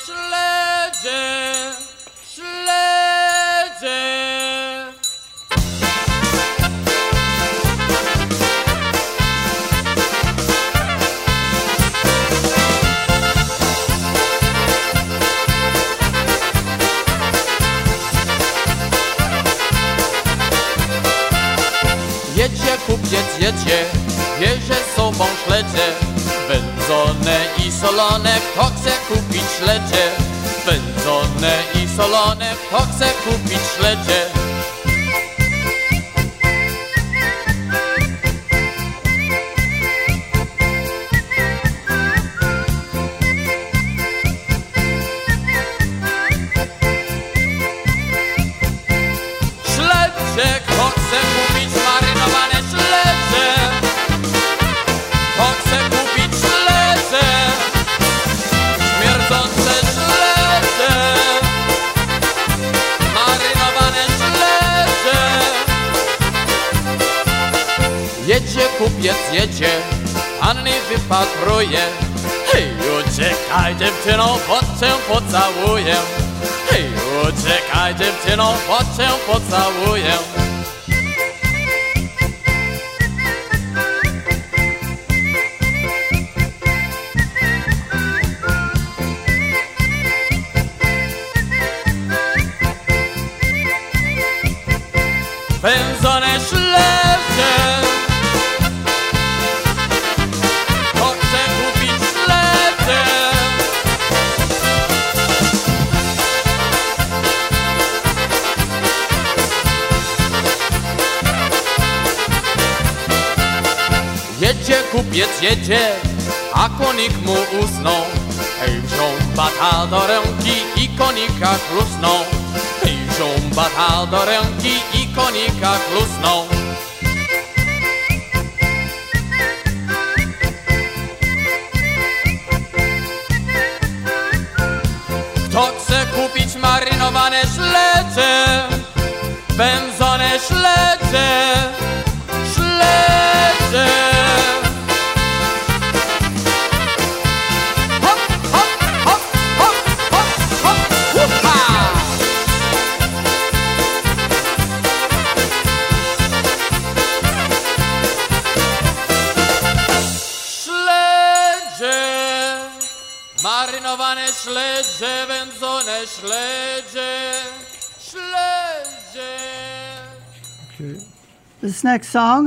Śledzie, śledzie. Jedzie kupiec, jedzie, bierze sobą śledzie Wędzone i solone,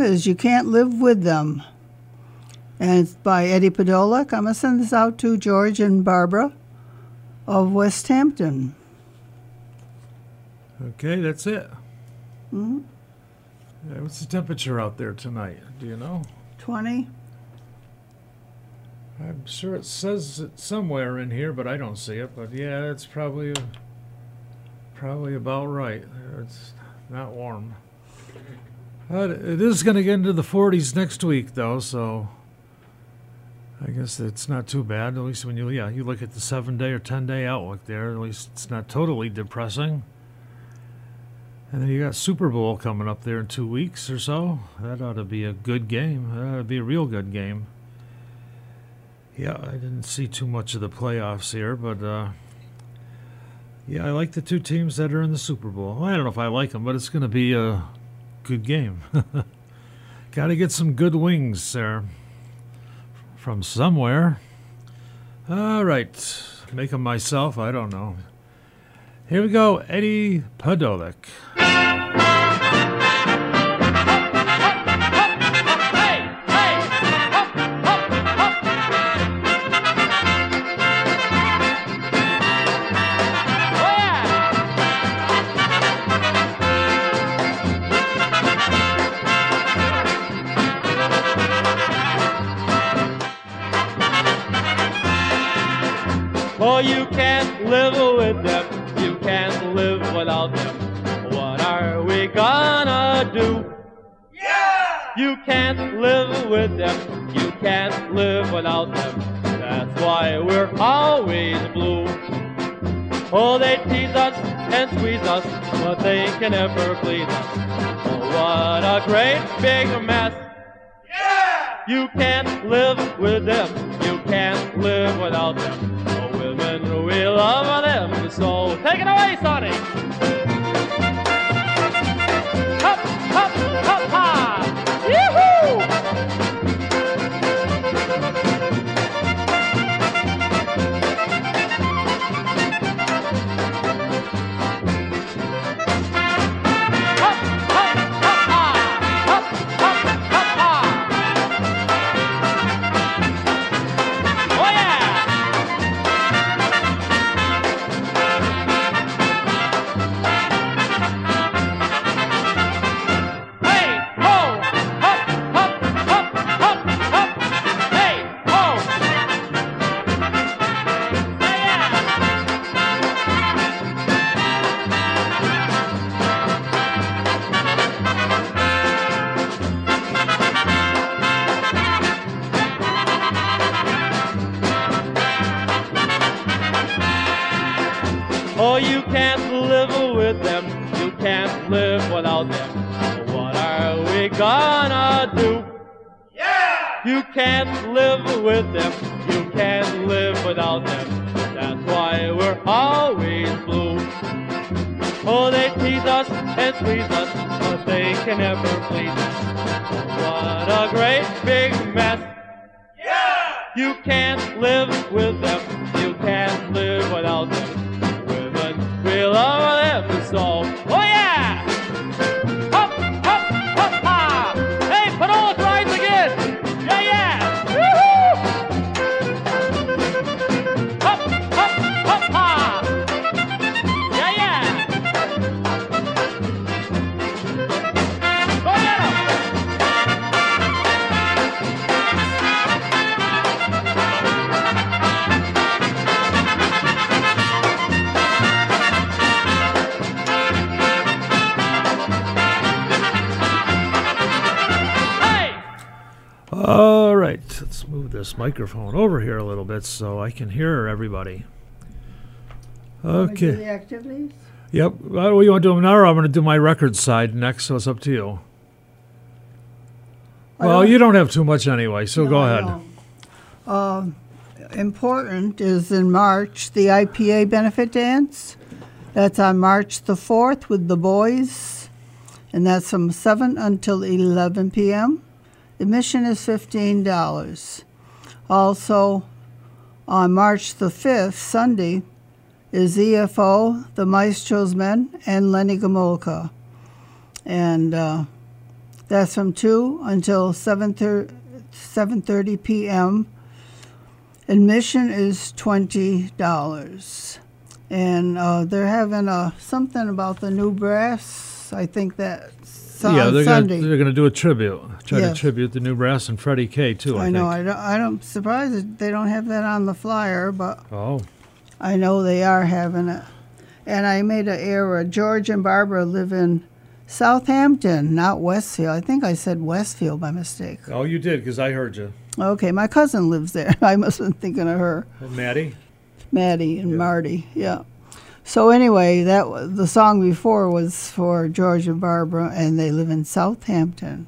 is You Can't Live With Them. And it's by Eddie Podolak. I'm going to send this out to George and Barbara of West Hampton. Okay, that's it. Mhm. Yeah, what's the temperature out there tonight? Do you know? 20. I'm sure it says it somewhere in here, but I don't see it. But yeah, it's probably probably about right. It's not warm. It is going to get into the 40s next week, though, so I guess it's not too bad. At least when you yeah you look at the seven day or ten day outlook there, at least it's not totally depressing. And then you got Super Bowl coming up there in two weeks or so. That ought to be a good game. That ought to be a real good game. Yeah, I didn't see too much of the playoffs here, but uh, yeah, I like the two teams that are in the Super Bowl. I don't know if I like them, but it's going to be a good game. Got to get some good wings sir. from somewhere. All right, make them myself. I don't know. Here we go, Eddie Podolak. Can't live with them. You can't live without them. That's why we're always blue. Oh, they tease us and squeeze us, but they can never please us. Oh, what a great big mess. Yeah! You can't live with them. You can't live without them. Oh, women, we love them. So take it away, Sonny. Hop, hop, hop, ha. All right, let's move this microphone over here a little bit so I can hear everybody. Okay. the activities? Yep. Well, you want to do now, or I'm going to do my record side next, so it's up to you. I Well, don't- you don't have too much anyway, so go ahead. Um, important is in March the IPA benefit dance. That's on March the 4th with the boys, and that's from 7 until 11 p.m. Admission is $15. Also, on March the 5th, Sunday, is EFO, the Maestro's Men, and Lenny Gomulka. And uh, that's from 2 until 7.30 7:30 p.m. Admission is twenty dollars, and uh, they're having a something about the new brass. I think yeah, they're Sunday. Gonna, they're going to do a tribute. Try Yes. to tribute the new brass and Freddie K too. I, I know. think. I don't. I don't. Surprised that they don't have that on the flyer, but Oh, I know they are having it. And I made an error. George and Barbara live in Southampton, not Westfield. I think I said Westfield by mistake. oh, you did because I heard you, Okay, my cousin lives there. I must have been thinking of her. oh, Maddie. Maddie and Marty. Yeah. So anyway, that the song before was for George and Barbara, and they live in Southampton.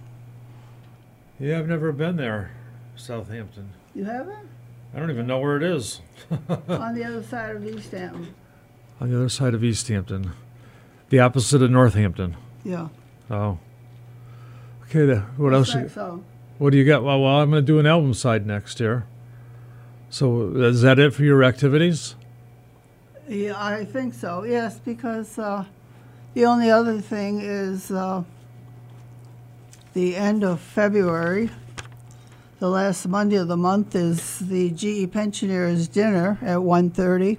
Yeah, I've never been there, Southampton. You haven't? I don't even know where it is. On the other side of East Hampton. On the other side of East Hampton, the opposite of Northampton. Yeah. Oh. Okay. The, what else? Like You, so. what do you got? Well, well, I'm going to do an album side next year. So is that it for your activities? Yeah, I think so. Yes, because uh, the only other thing is uh, the end of February. The last Monday of the month is the GE Pensioners dinner at 1.30,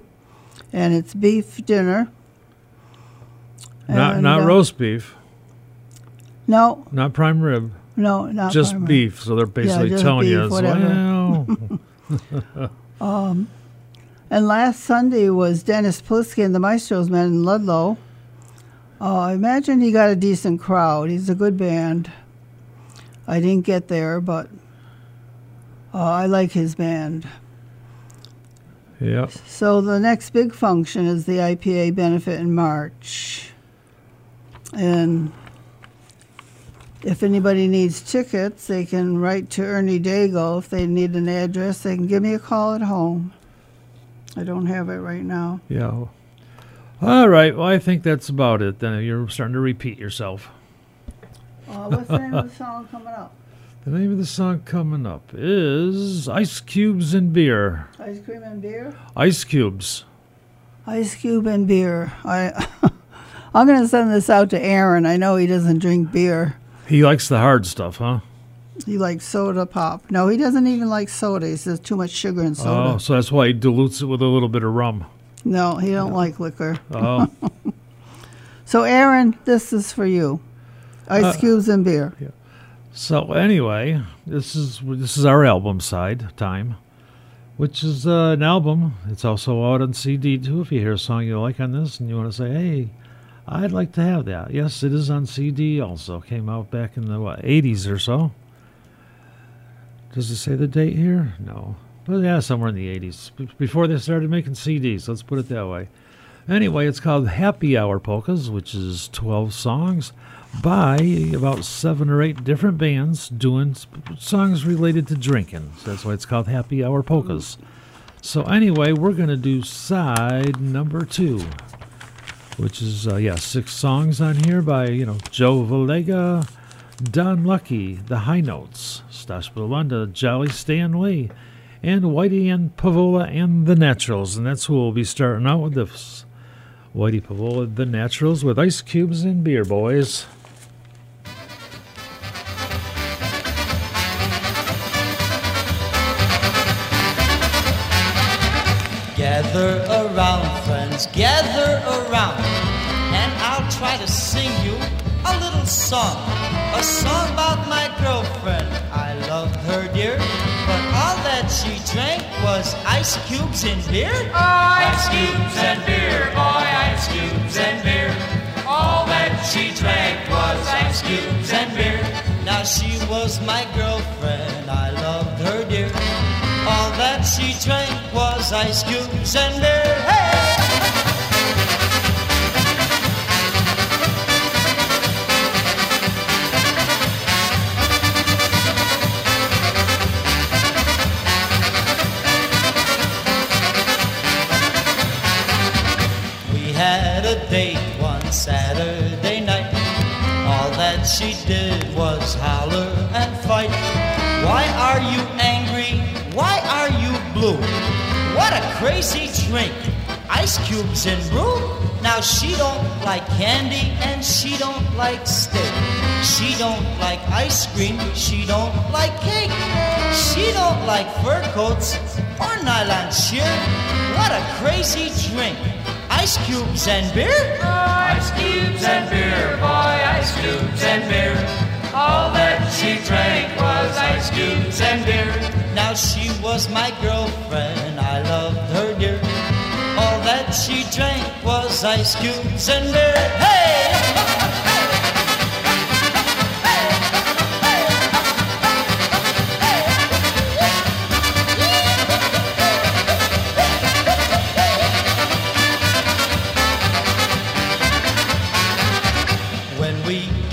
and it's beef dinner. Not And, not uh, roast beef, No, not prime rib, no, not just primary. beef. So they're basically just telling you, beef, as whatever. well. Um, and last Sunday was Dennis Polisky and the Maestros Men in Ludlow. Uh, I imagine he got a decent crowd. He's a good band. I didn't get there, but uh, I like his band. Yep. So the next big function is the IPA benefit in March. And If anybody needs tickets, they can write to Ernie Dago. If they need an address, they can give me a call at home. I don't have it right now. Yeah. All right. Well, I think that's about it. Then you're starting to repeat yourself. Uh, what's the name of the song coming up? The name of the song coming up is Ice Cubes and Beer. Ice cream and beer. Ice Cubes. Ice cube and beer. I I'm gonna send this out to Aaron. I know he doesn't drink beer. He likes the hard stuff, huh? He likes soda pop. No, he doesn't even like soda. He says too much sugar in soda. Oh, so that's why he dilutes it with a little bit of rum. No, he don't like liquor. Oh. so Aaron, this is for you. Ice Uh, cubes and beer. Yeah. So anyway, this is this is our album side time, which is uh, an album. It's also out on CD too. If you hear a song you like on this and you want to say, "Hey, I'd like to have that," yes, it is on CD. Also came out back in the what, 80s or so. Does it say the date here? No, but yeah, somewhere in the 80s before they started making CDs. Let's put it that way. Anyway, it's called Happy Hour Polkas, which is 12 songs by about seven or eight different bands doing songs related to drinking. So that's why it's called Happy Hour Polkas. So anyway, we're going to do side number two, which is, uh, yeah, six songs on here by, you know, Joe Valega, Don Lucky, The High Notes, Stash Bulanda, Jolly Stanley, and Whitey and Pavola and The Naturals. And that's who we'll be starting out with this. Whitey Pavola, The Naturals, with ice cubes and beer, boys. Gather around, friends, gather around, and I'll try to sing you a little song. Song about my girlfriend. I loved her dear, but all that she drank was ice cubes and beer. Ice cubes and beer, boy, ice cubes and beer. All that she drank was ice cubes and beer. Now she was my girlfriend, I loved her dear. All that she drank was ice cubes and beer. Hey! What a crazy drink! Ice cubes and brew. Now she don't like candy and she don't like steak. She don't like ice cream. She don't like cake. She don't like fur coats or nylon sheer. What a crazy drink! Ice cubes and beer. Ice cubes and beer, boy, ice cubes and beer. All that she drank was ice cubes and beer. Now she was my girlfriend, I loved her dear. All that she drank was ice cubes and beer. Hey!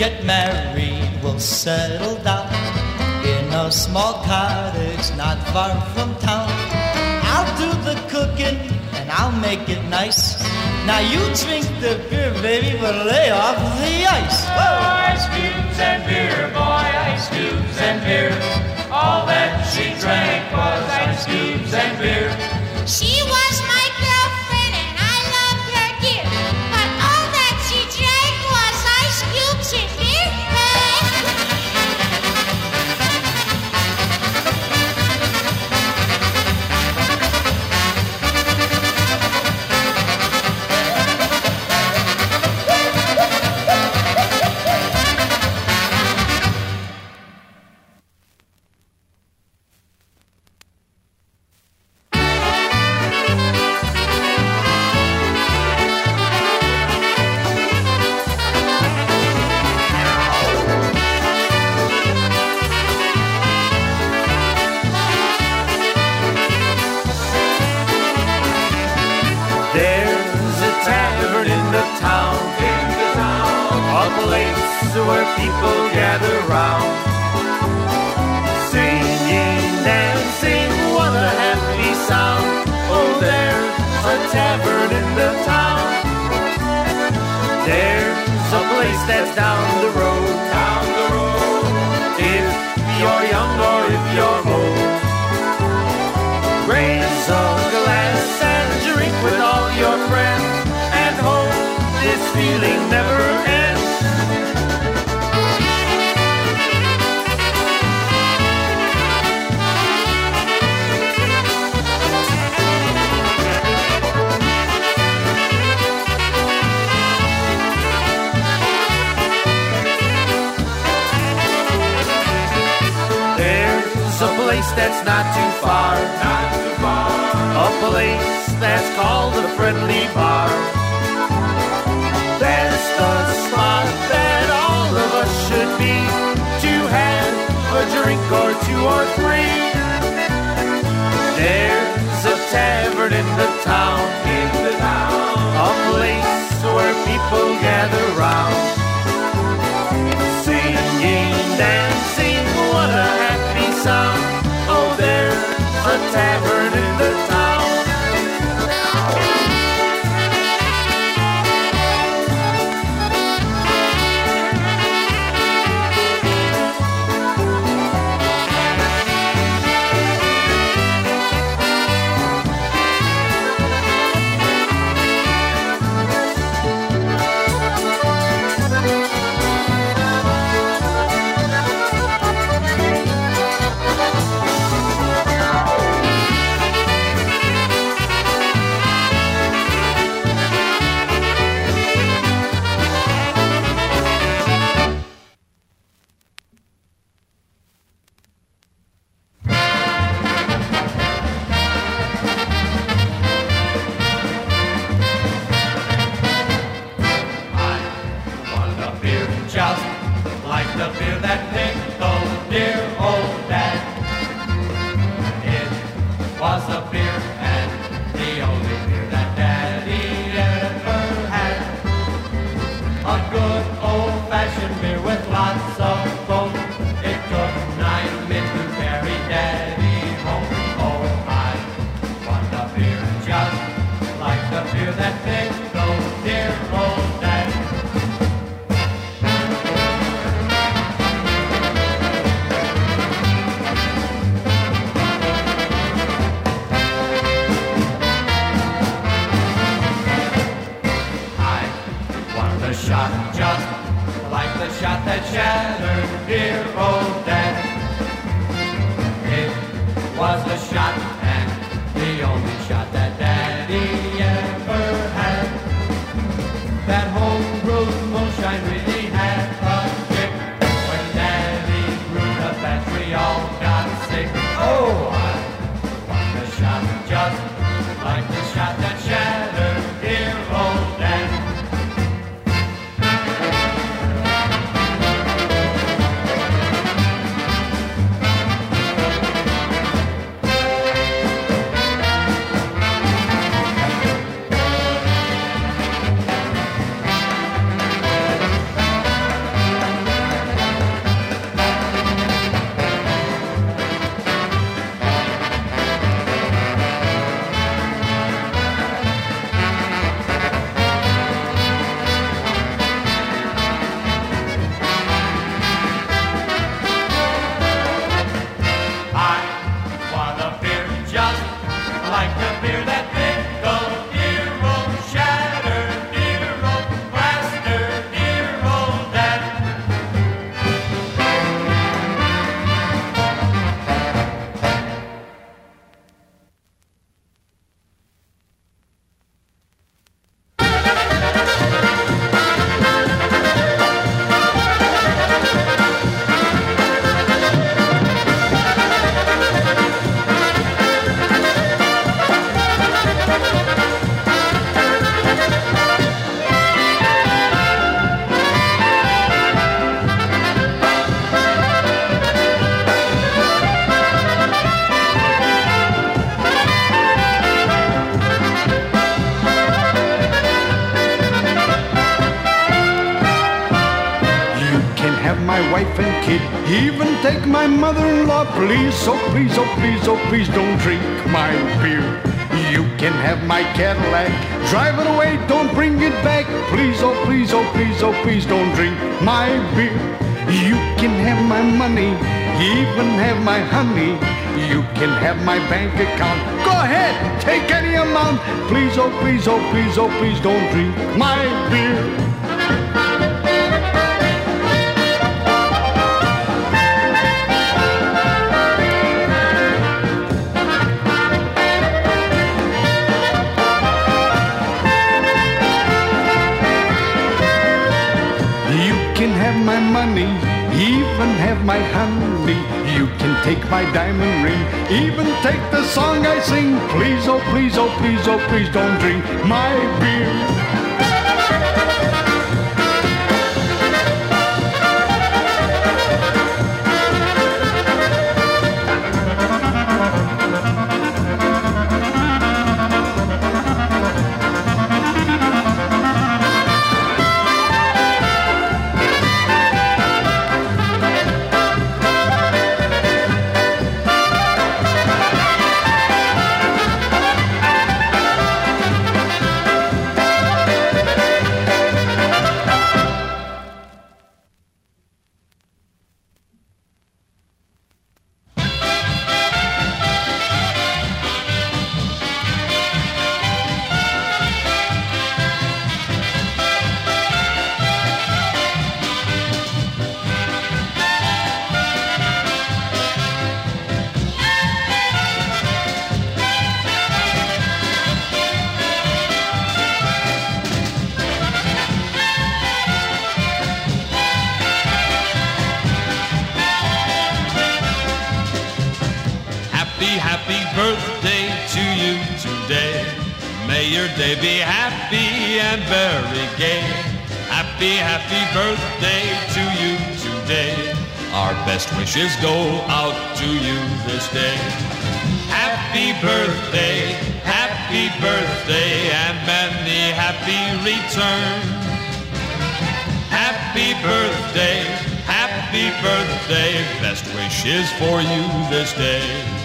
Get married, we'll settle a small cottage not far from town. I'll do the cooking and I'll make it nice. Now you drink the beer, baby, but lay off the ice. Oh, ice cubes and beer, boy, ice cubes and beer. All that she drank was ice cubes and beer. Where people gather round. Singing, dancing, what a happy sound. Oh, there's a tavern in the town. There's a place that's down the road. Down the road. If you're young or if you're old. Raise a glass and drink with all your friends and hope this feeling never place that's not too far, not too far. A place that's called a friendly bar. That's the spot that all of us should be to have a drink or two or three. There's a tavern in the town, in the town, a place where people gather round, singing, dancing, what a happy sound. A tavern in the town. Please, oh please, oh please, oh please, don't drink my beer. You can have my Cadillac, drive it away, don't bring it back. Please, oh please, oh please, oh please, don't drink my beer. You can have my money, even have my honey. You can have my bank account. Go ahead, take any amount. Please, oh please, oh please, oh please, don't drink my beer. Even have my honey. You can take my diamond ring, even take the song I sing. Please, oh please, oh please, oh please, don't drink my beer. Wishes go out to you this day. Happy birthday, happy birthday, and many happy returns. Happy birthday, happy birthday, best wishes for you this day.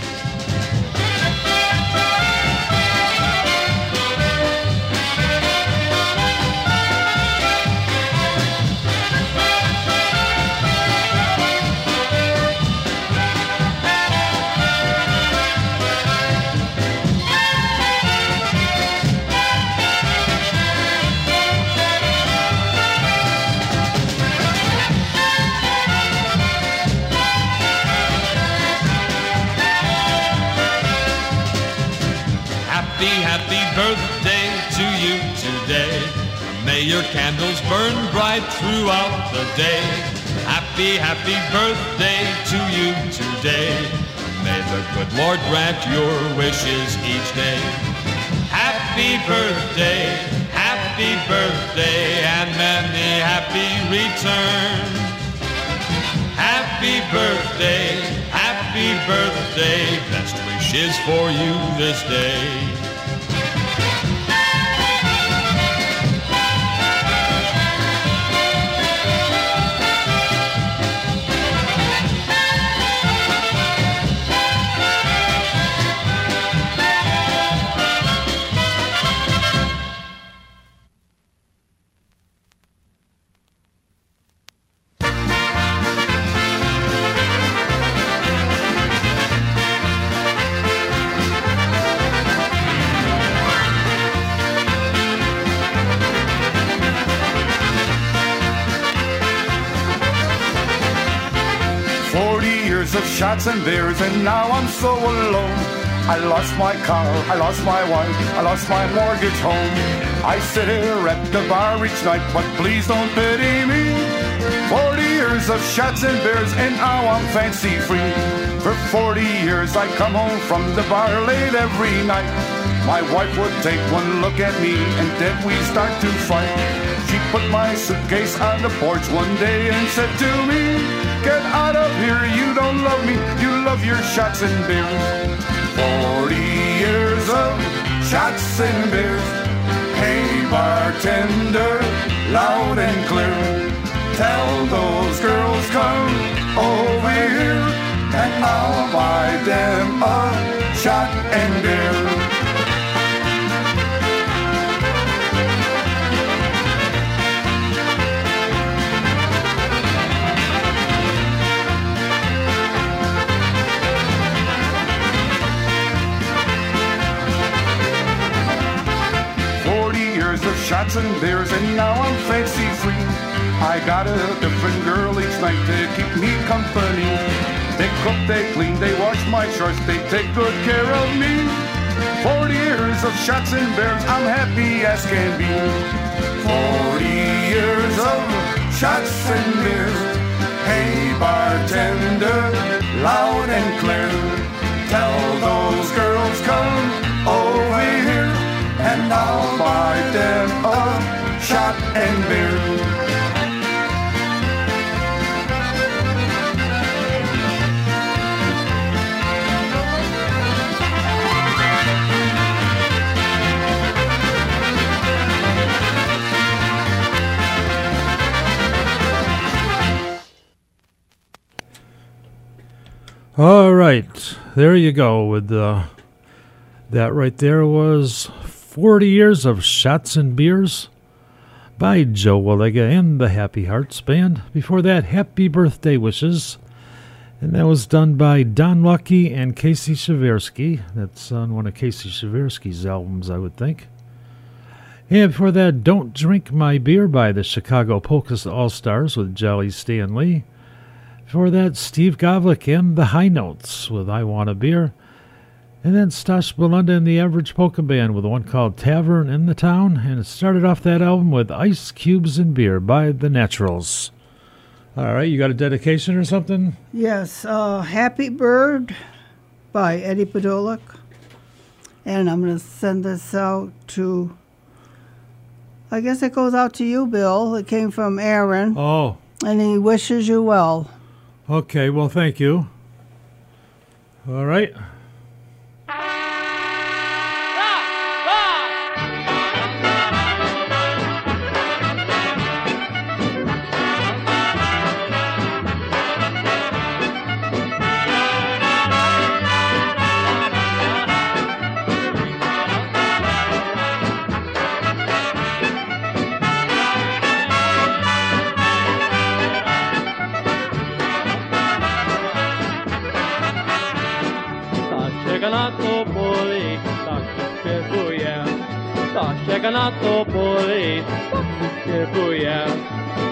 Your candles burn bright throughout the day. Happy, happy birthday to you today. May the good Lord grant your wishes each day. Happy birthday, happy birthday, and many happy returns. Happy birthday, happy birthday, best wishes for you this day. Beers, and now I'm so alone. I lost my car, I lost my wife, I lost my mortgage home. I sit here at the bar each night, but please don't pity me. Forty years of shots and beers, and now I'm fancy free. For forty years I come home from the bar late every night. My wife would take one look at me, and then we start to fight. She put my suitcase on the porch one day and said to me, Get out of here, you don't love me, you love your shots and beers. Forty years of shots and beers. Hey, bartender, loud and clear. Tell those girls come over here, and I'll buy them a shot and beer. Shots and beers, and now I'm fancy free. I got a different girl each night to keep me company. They cook, they clean, they wash my shorts, they take good care of me. Forty years of shots and beers, I'm happy as can be. Forty years of shots and beers. Hey bartender, loud and clear, tell those girls come and I'll buy them a shot and beer. All right, there you go. With uh, that right there was 40 years of shots and beers by Joe Wallega and the Happy Hearts Band. Before that, Happy Birthday Wishes, and that was done by Don Lucky and Casey Shaversky. That's on one of Casey Shaversky's albums, I would think. And before that, Don't Drink My Beer by the Chicago Polka All Stars with Jolly Stanley. Before that, Steve Govlick and the High Notes with I Want a Beer. And then Stash Bulanda and the Average Polka Band with one called Tavern in the Town. And it started off that album with Ice Cubes and Beer by the Naturals. All right, you got a dedication or something? Yes, uh, Happy Bird by Eddie Podolak. And I'm going to send this out to, I guess it goes out to you, Bill. It came from Aaron. Oh, And he wishes you well. okay. Well, thank you. All right. na to boli, śpiewaję.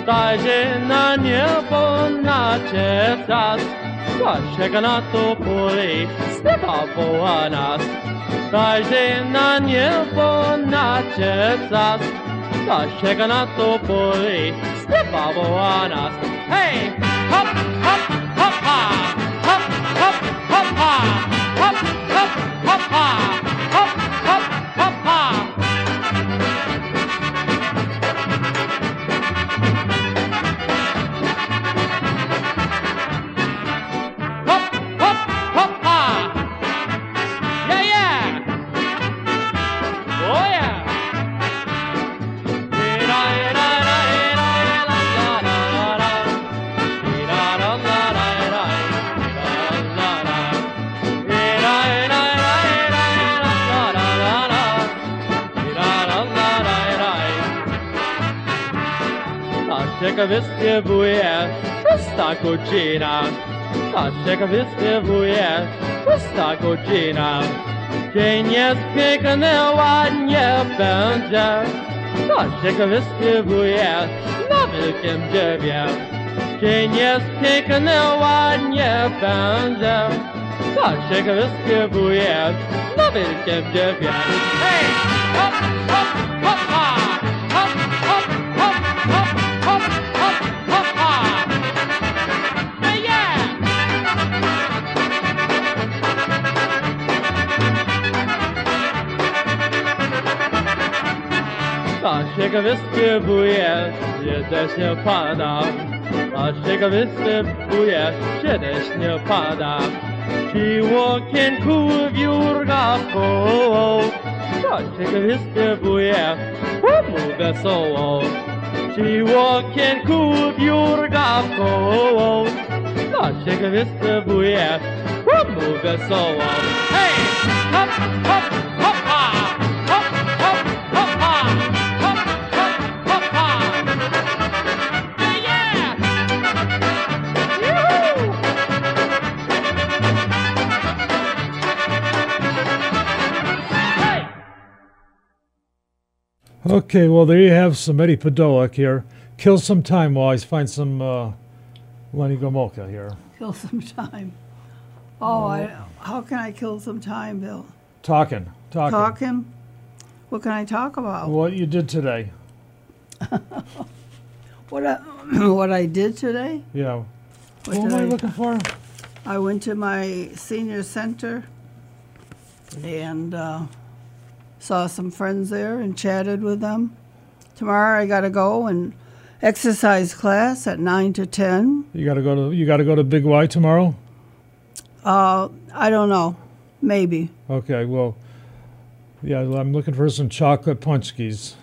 Dajże na niebo na czas, Błaszczek na to boli, Stepa woła nas. Dajże na niebo na czas, Błaszczek na to boli, Stepa woła nas. Hej, hop, hop, hopa, hop, hop, hopa, hop, hop, hopa. Szósta godzina. Stasiek wyspiewuje, szósta godzina. Dzień jest piękny, ładnie będzie. Stasiek wyspiewuje na wielkim drzewie. Dzień jest piękny, ładnie będzie. Stasiek wyspiewuje na wielkim drzewie. Hej! ciekawisty bujesz, się deszcz nie pada. A ciekawisty bujesz, się nie pada. Ci łokienku wiórka koło, a ciekawisty bujesz, mu wesoło. Ci łokienku wiórka koło, a ciekawisty bujesz, mu wesoło. Hej! Hop, hop! Okay, well, there you have some Eddie Podolak here. Kill some time while I find some uh, Lenny Gomulka here. Kill some time. Oh, I, how can I kill some time, Bill? Talking, talking. Talking? What can I talk about? What you did today. What I, what I did today? Yeah. What Who am I I- looking for? I went to my senior center and uh, saw some friends there and chatted with them. Tomorrow I got to go and exercise class at nine to ten. You got to go to you got to go to Big Y tomorrow. Uh, I don't know, maybe. Okay, well, yeah, I'm looking for some chocolate punchkis,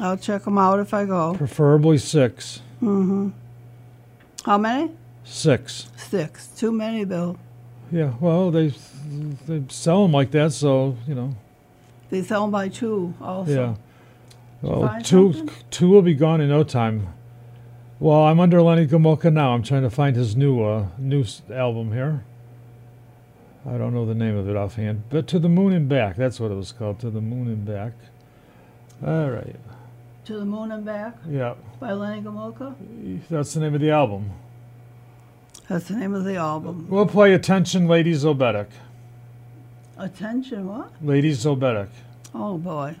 I'll check them out if I go. preferably six. hmm How many? Six. Six. Too many, Bill. Yeah, well, they they sell them like that, so you know. They sell them by two also. Yeah. Well, two something? two will be gone in no time. Well, I'm under Lenny Gomulka now. I'm trying to find his new uh, new album here. I don't know the name of it offhand, but To the Moon and Back. That's what it was called. To the Moon and Back. All right. To the Moon and Back Yeah, by Lenny Gomulka. that's the name of the album. That's the name of the album. We'll play Attention, Ladies Zobetic. Attention, what? Lady Zobetic. Oh boy.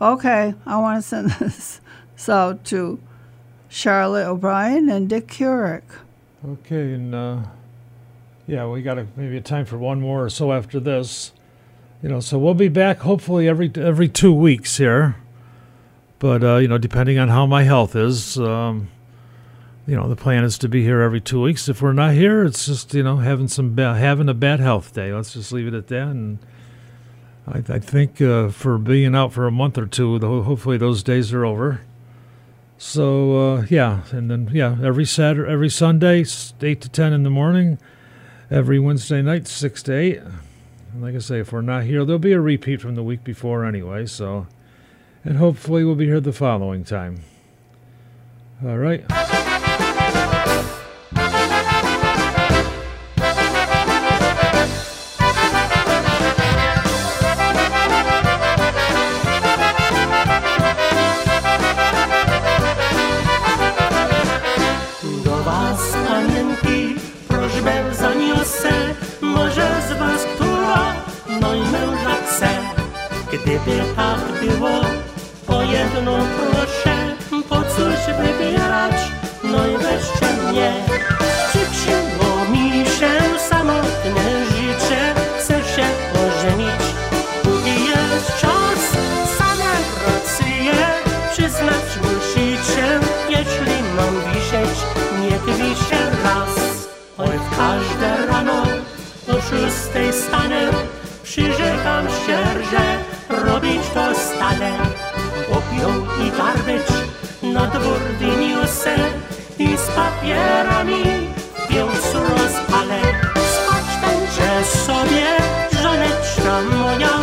Okay, I want to send this out to Charlotte O'Brien and Dick Curick. Okay, and uh, yeah, we got a, maybe a time for one more or so after this. You know, so we'll be back hopefully every every two weeks here. But uh, you know, depending on how my health is, um, you know, the plan is to be here every two weeks. If we're not here, it's just you know having some ba- having a bad health day. Let's just leave it at that. And I, I think uh, for being out for a month or two, the, hopefully those days are over. So uh, yeah, and then yeah, every Saturday, every Sunday, eight to ten in the morning. Every Wednesday night, six to eight. And like I say, if we're not here, there'll be a repeat from the week before anyway. So, and hopefully we'll be here the following time. All right. I z papierami pięcu rozpalę. Spać będzie sobie żoneczka moja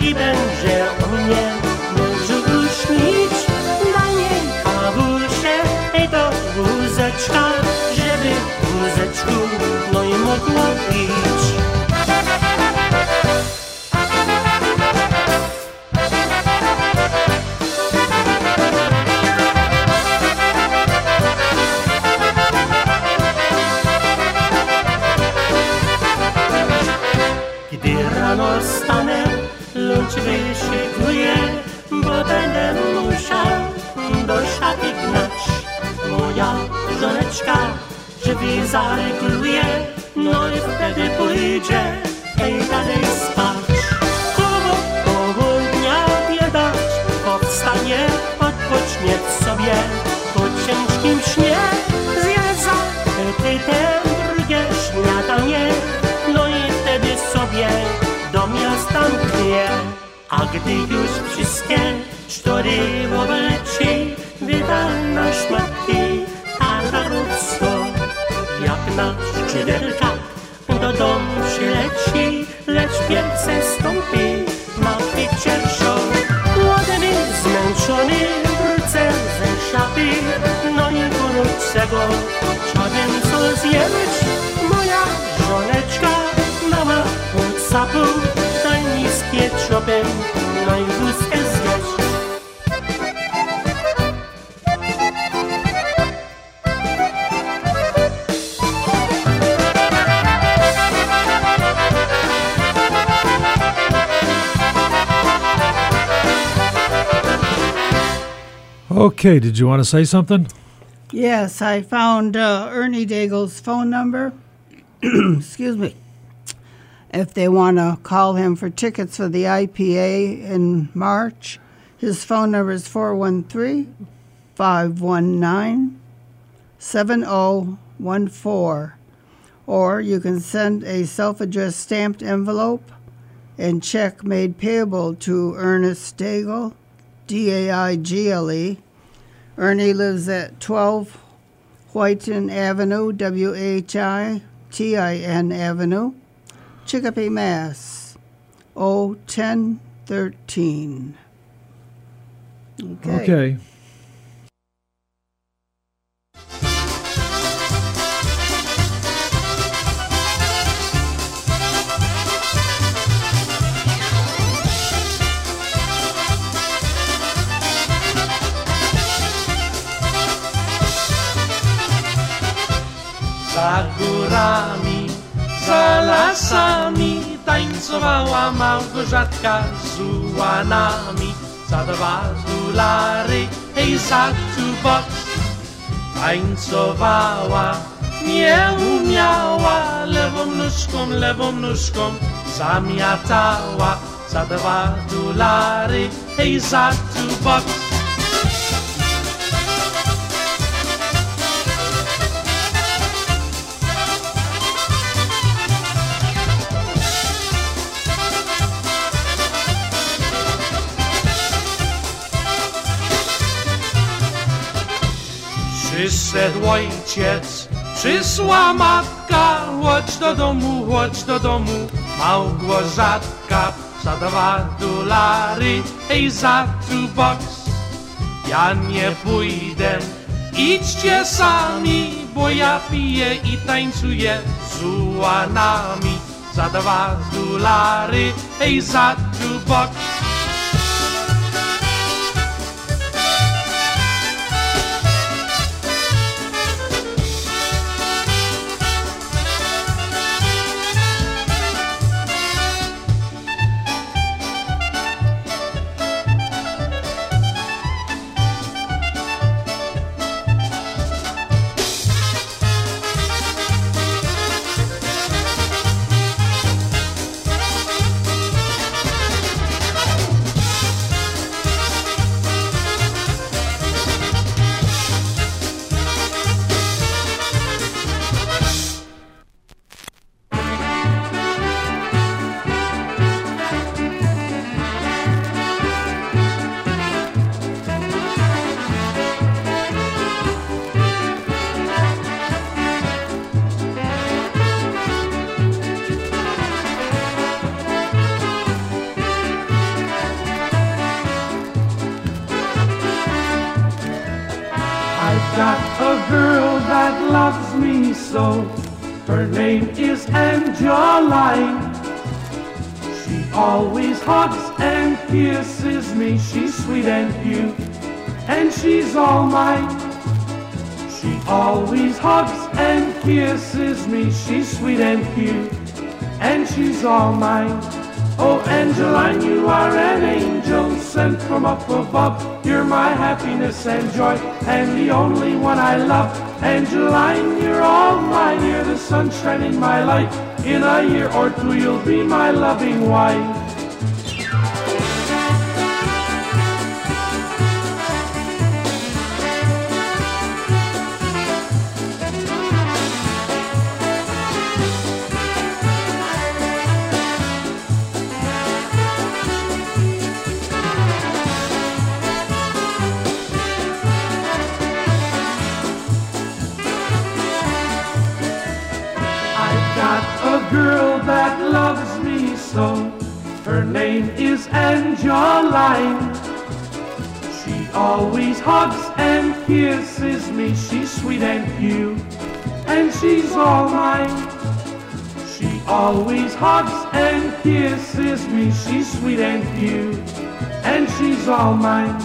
i będzie o mnie mężu śnić. Dla niej kawusie i do wózeczka, żeby wózeczku no i mogło pić. Żoneczka drzwi zaregluje, no i wtedy pójdzie ej dalej spać. Koło południa nie dać, powstanie, odpocznie sobie po ciężkim śnie. Zje za apetytem drugie śniadanie, no i wtedy sobie do miasta mknie. A gdy już wszystkie cztery obleczy, wydal na szmatki, rana czy wielka, do domu się leci, lecz wielce stąpi. Na picture show. Młodemy, zmęczony, wrócę ze szapy, no nie wrócę, bo czadem co zjebać, moja żoneczka, mała, what's up, daj mi z pieczopem, no i Okay, did you want to say something? Yes, I found uh, Ernie Daigle's phone number. Excuse me. If they want to call him for tickets for the IPA in March, his phone number is 413 519 7014. Or you can send a self addressed stamped envelope and check made payable to Ernest Daigle, D A I G L E. Ernie lives at 12 Whitin Avenue, W H I T I N Avenue, Chicopee, Mass. O 1013. Okay. Okay. Za górami, za lasami tańcowała Małgorzatka z ułanami. Za dwa dolary, hej, za bucks tańcowała. Nie umiała, lewą nóżką, lewą nóżką zamiatała. Za dwa dolary, hej, za two Przyszedł ojciec, przysła matka, chodź do domu, chodź do domu, Małgorzatka, za dwa dolary, ej, za two bucks. Ja nie pójdę, idźcie sami, bo ja piję i tańcuję z ułanami, za dwa dolary, ej, za two bucks. Mine. Oh, Angeline, you are an angel sent from up above. You're my happiness and joy, and the only one I love. Angeline, you're all mine. You're the sunshine in my life. In a year or two, you'll be my loving wife. Kisses me. She's sweet and cute, and she's all mine. She always hugs and kisses me. She's sweet and cute, and she's all mine.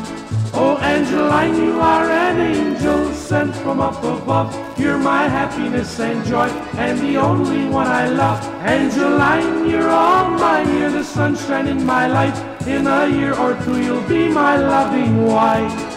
Oh, Angeline, you are an angel sent from up above. You're my happiness and joy, and the only one I love. Angeline, you're all mine. You're the sunshine in my life. In a year or two, you'll be my loving wife.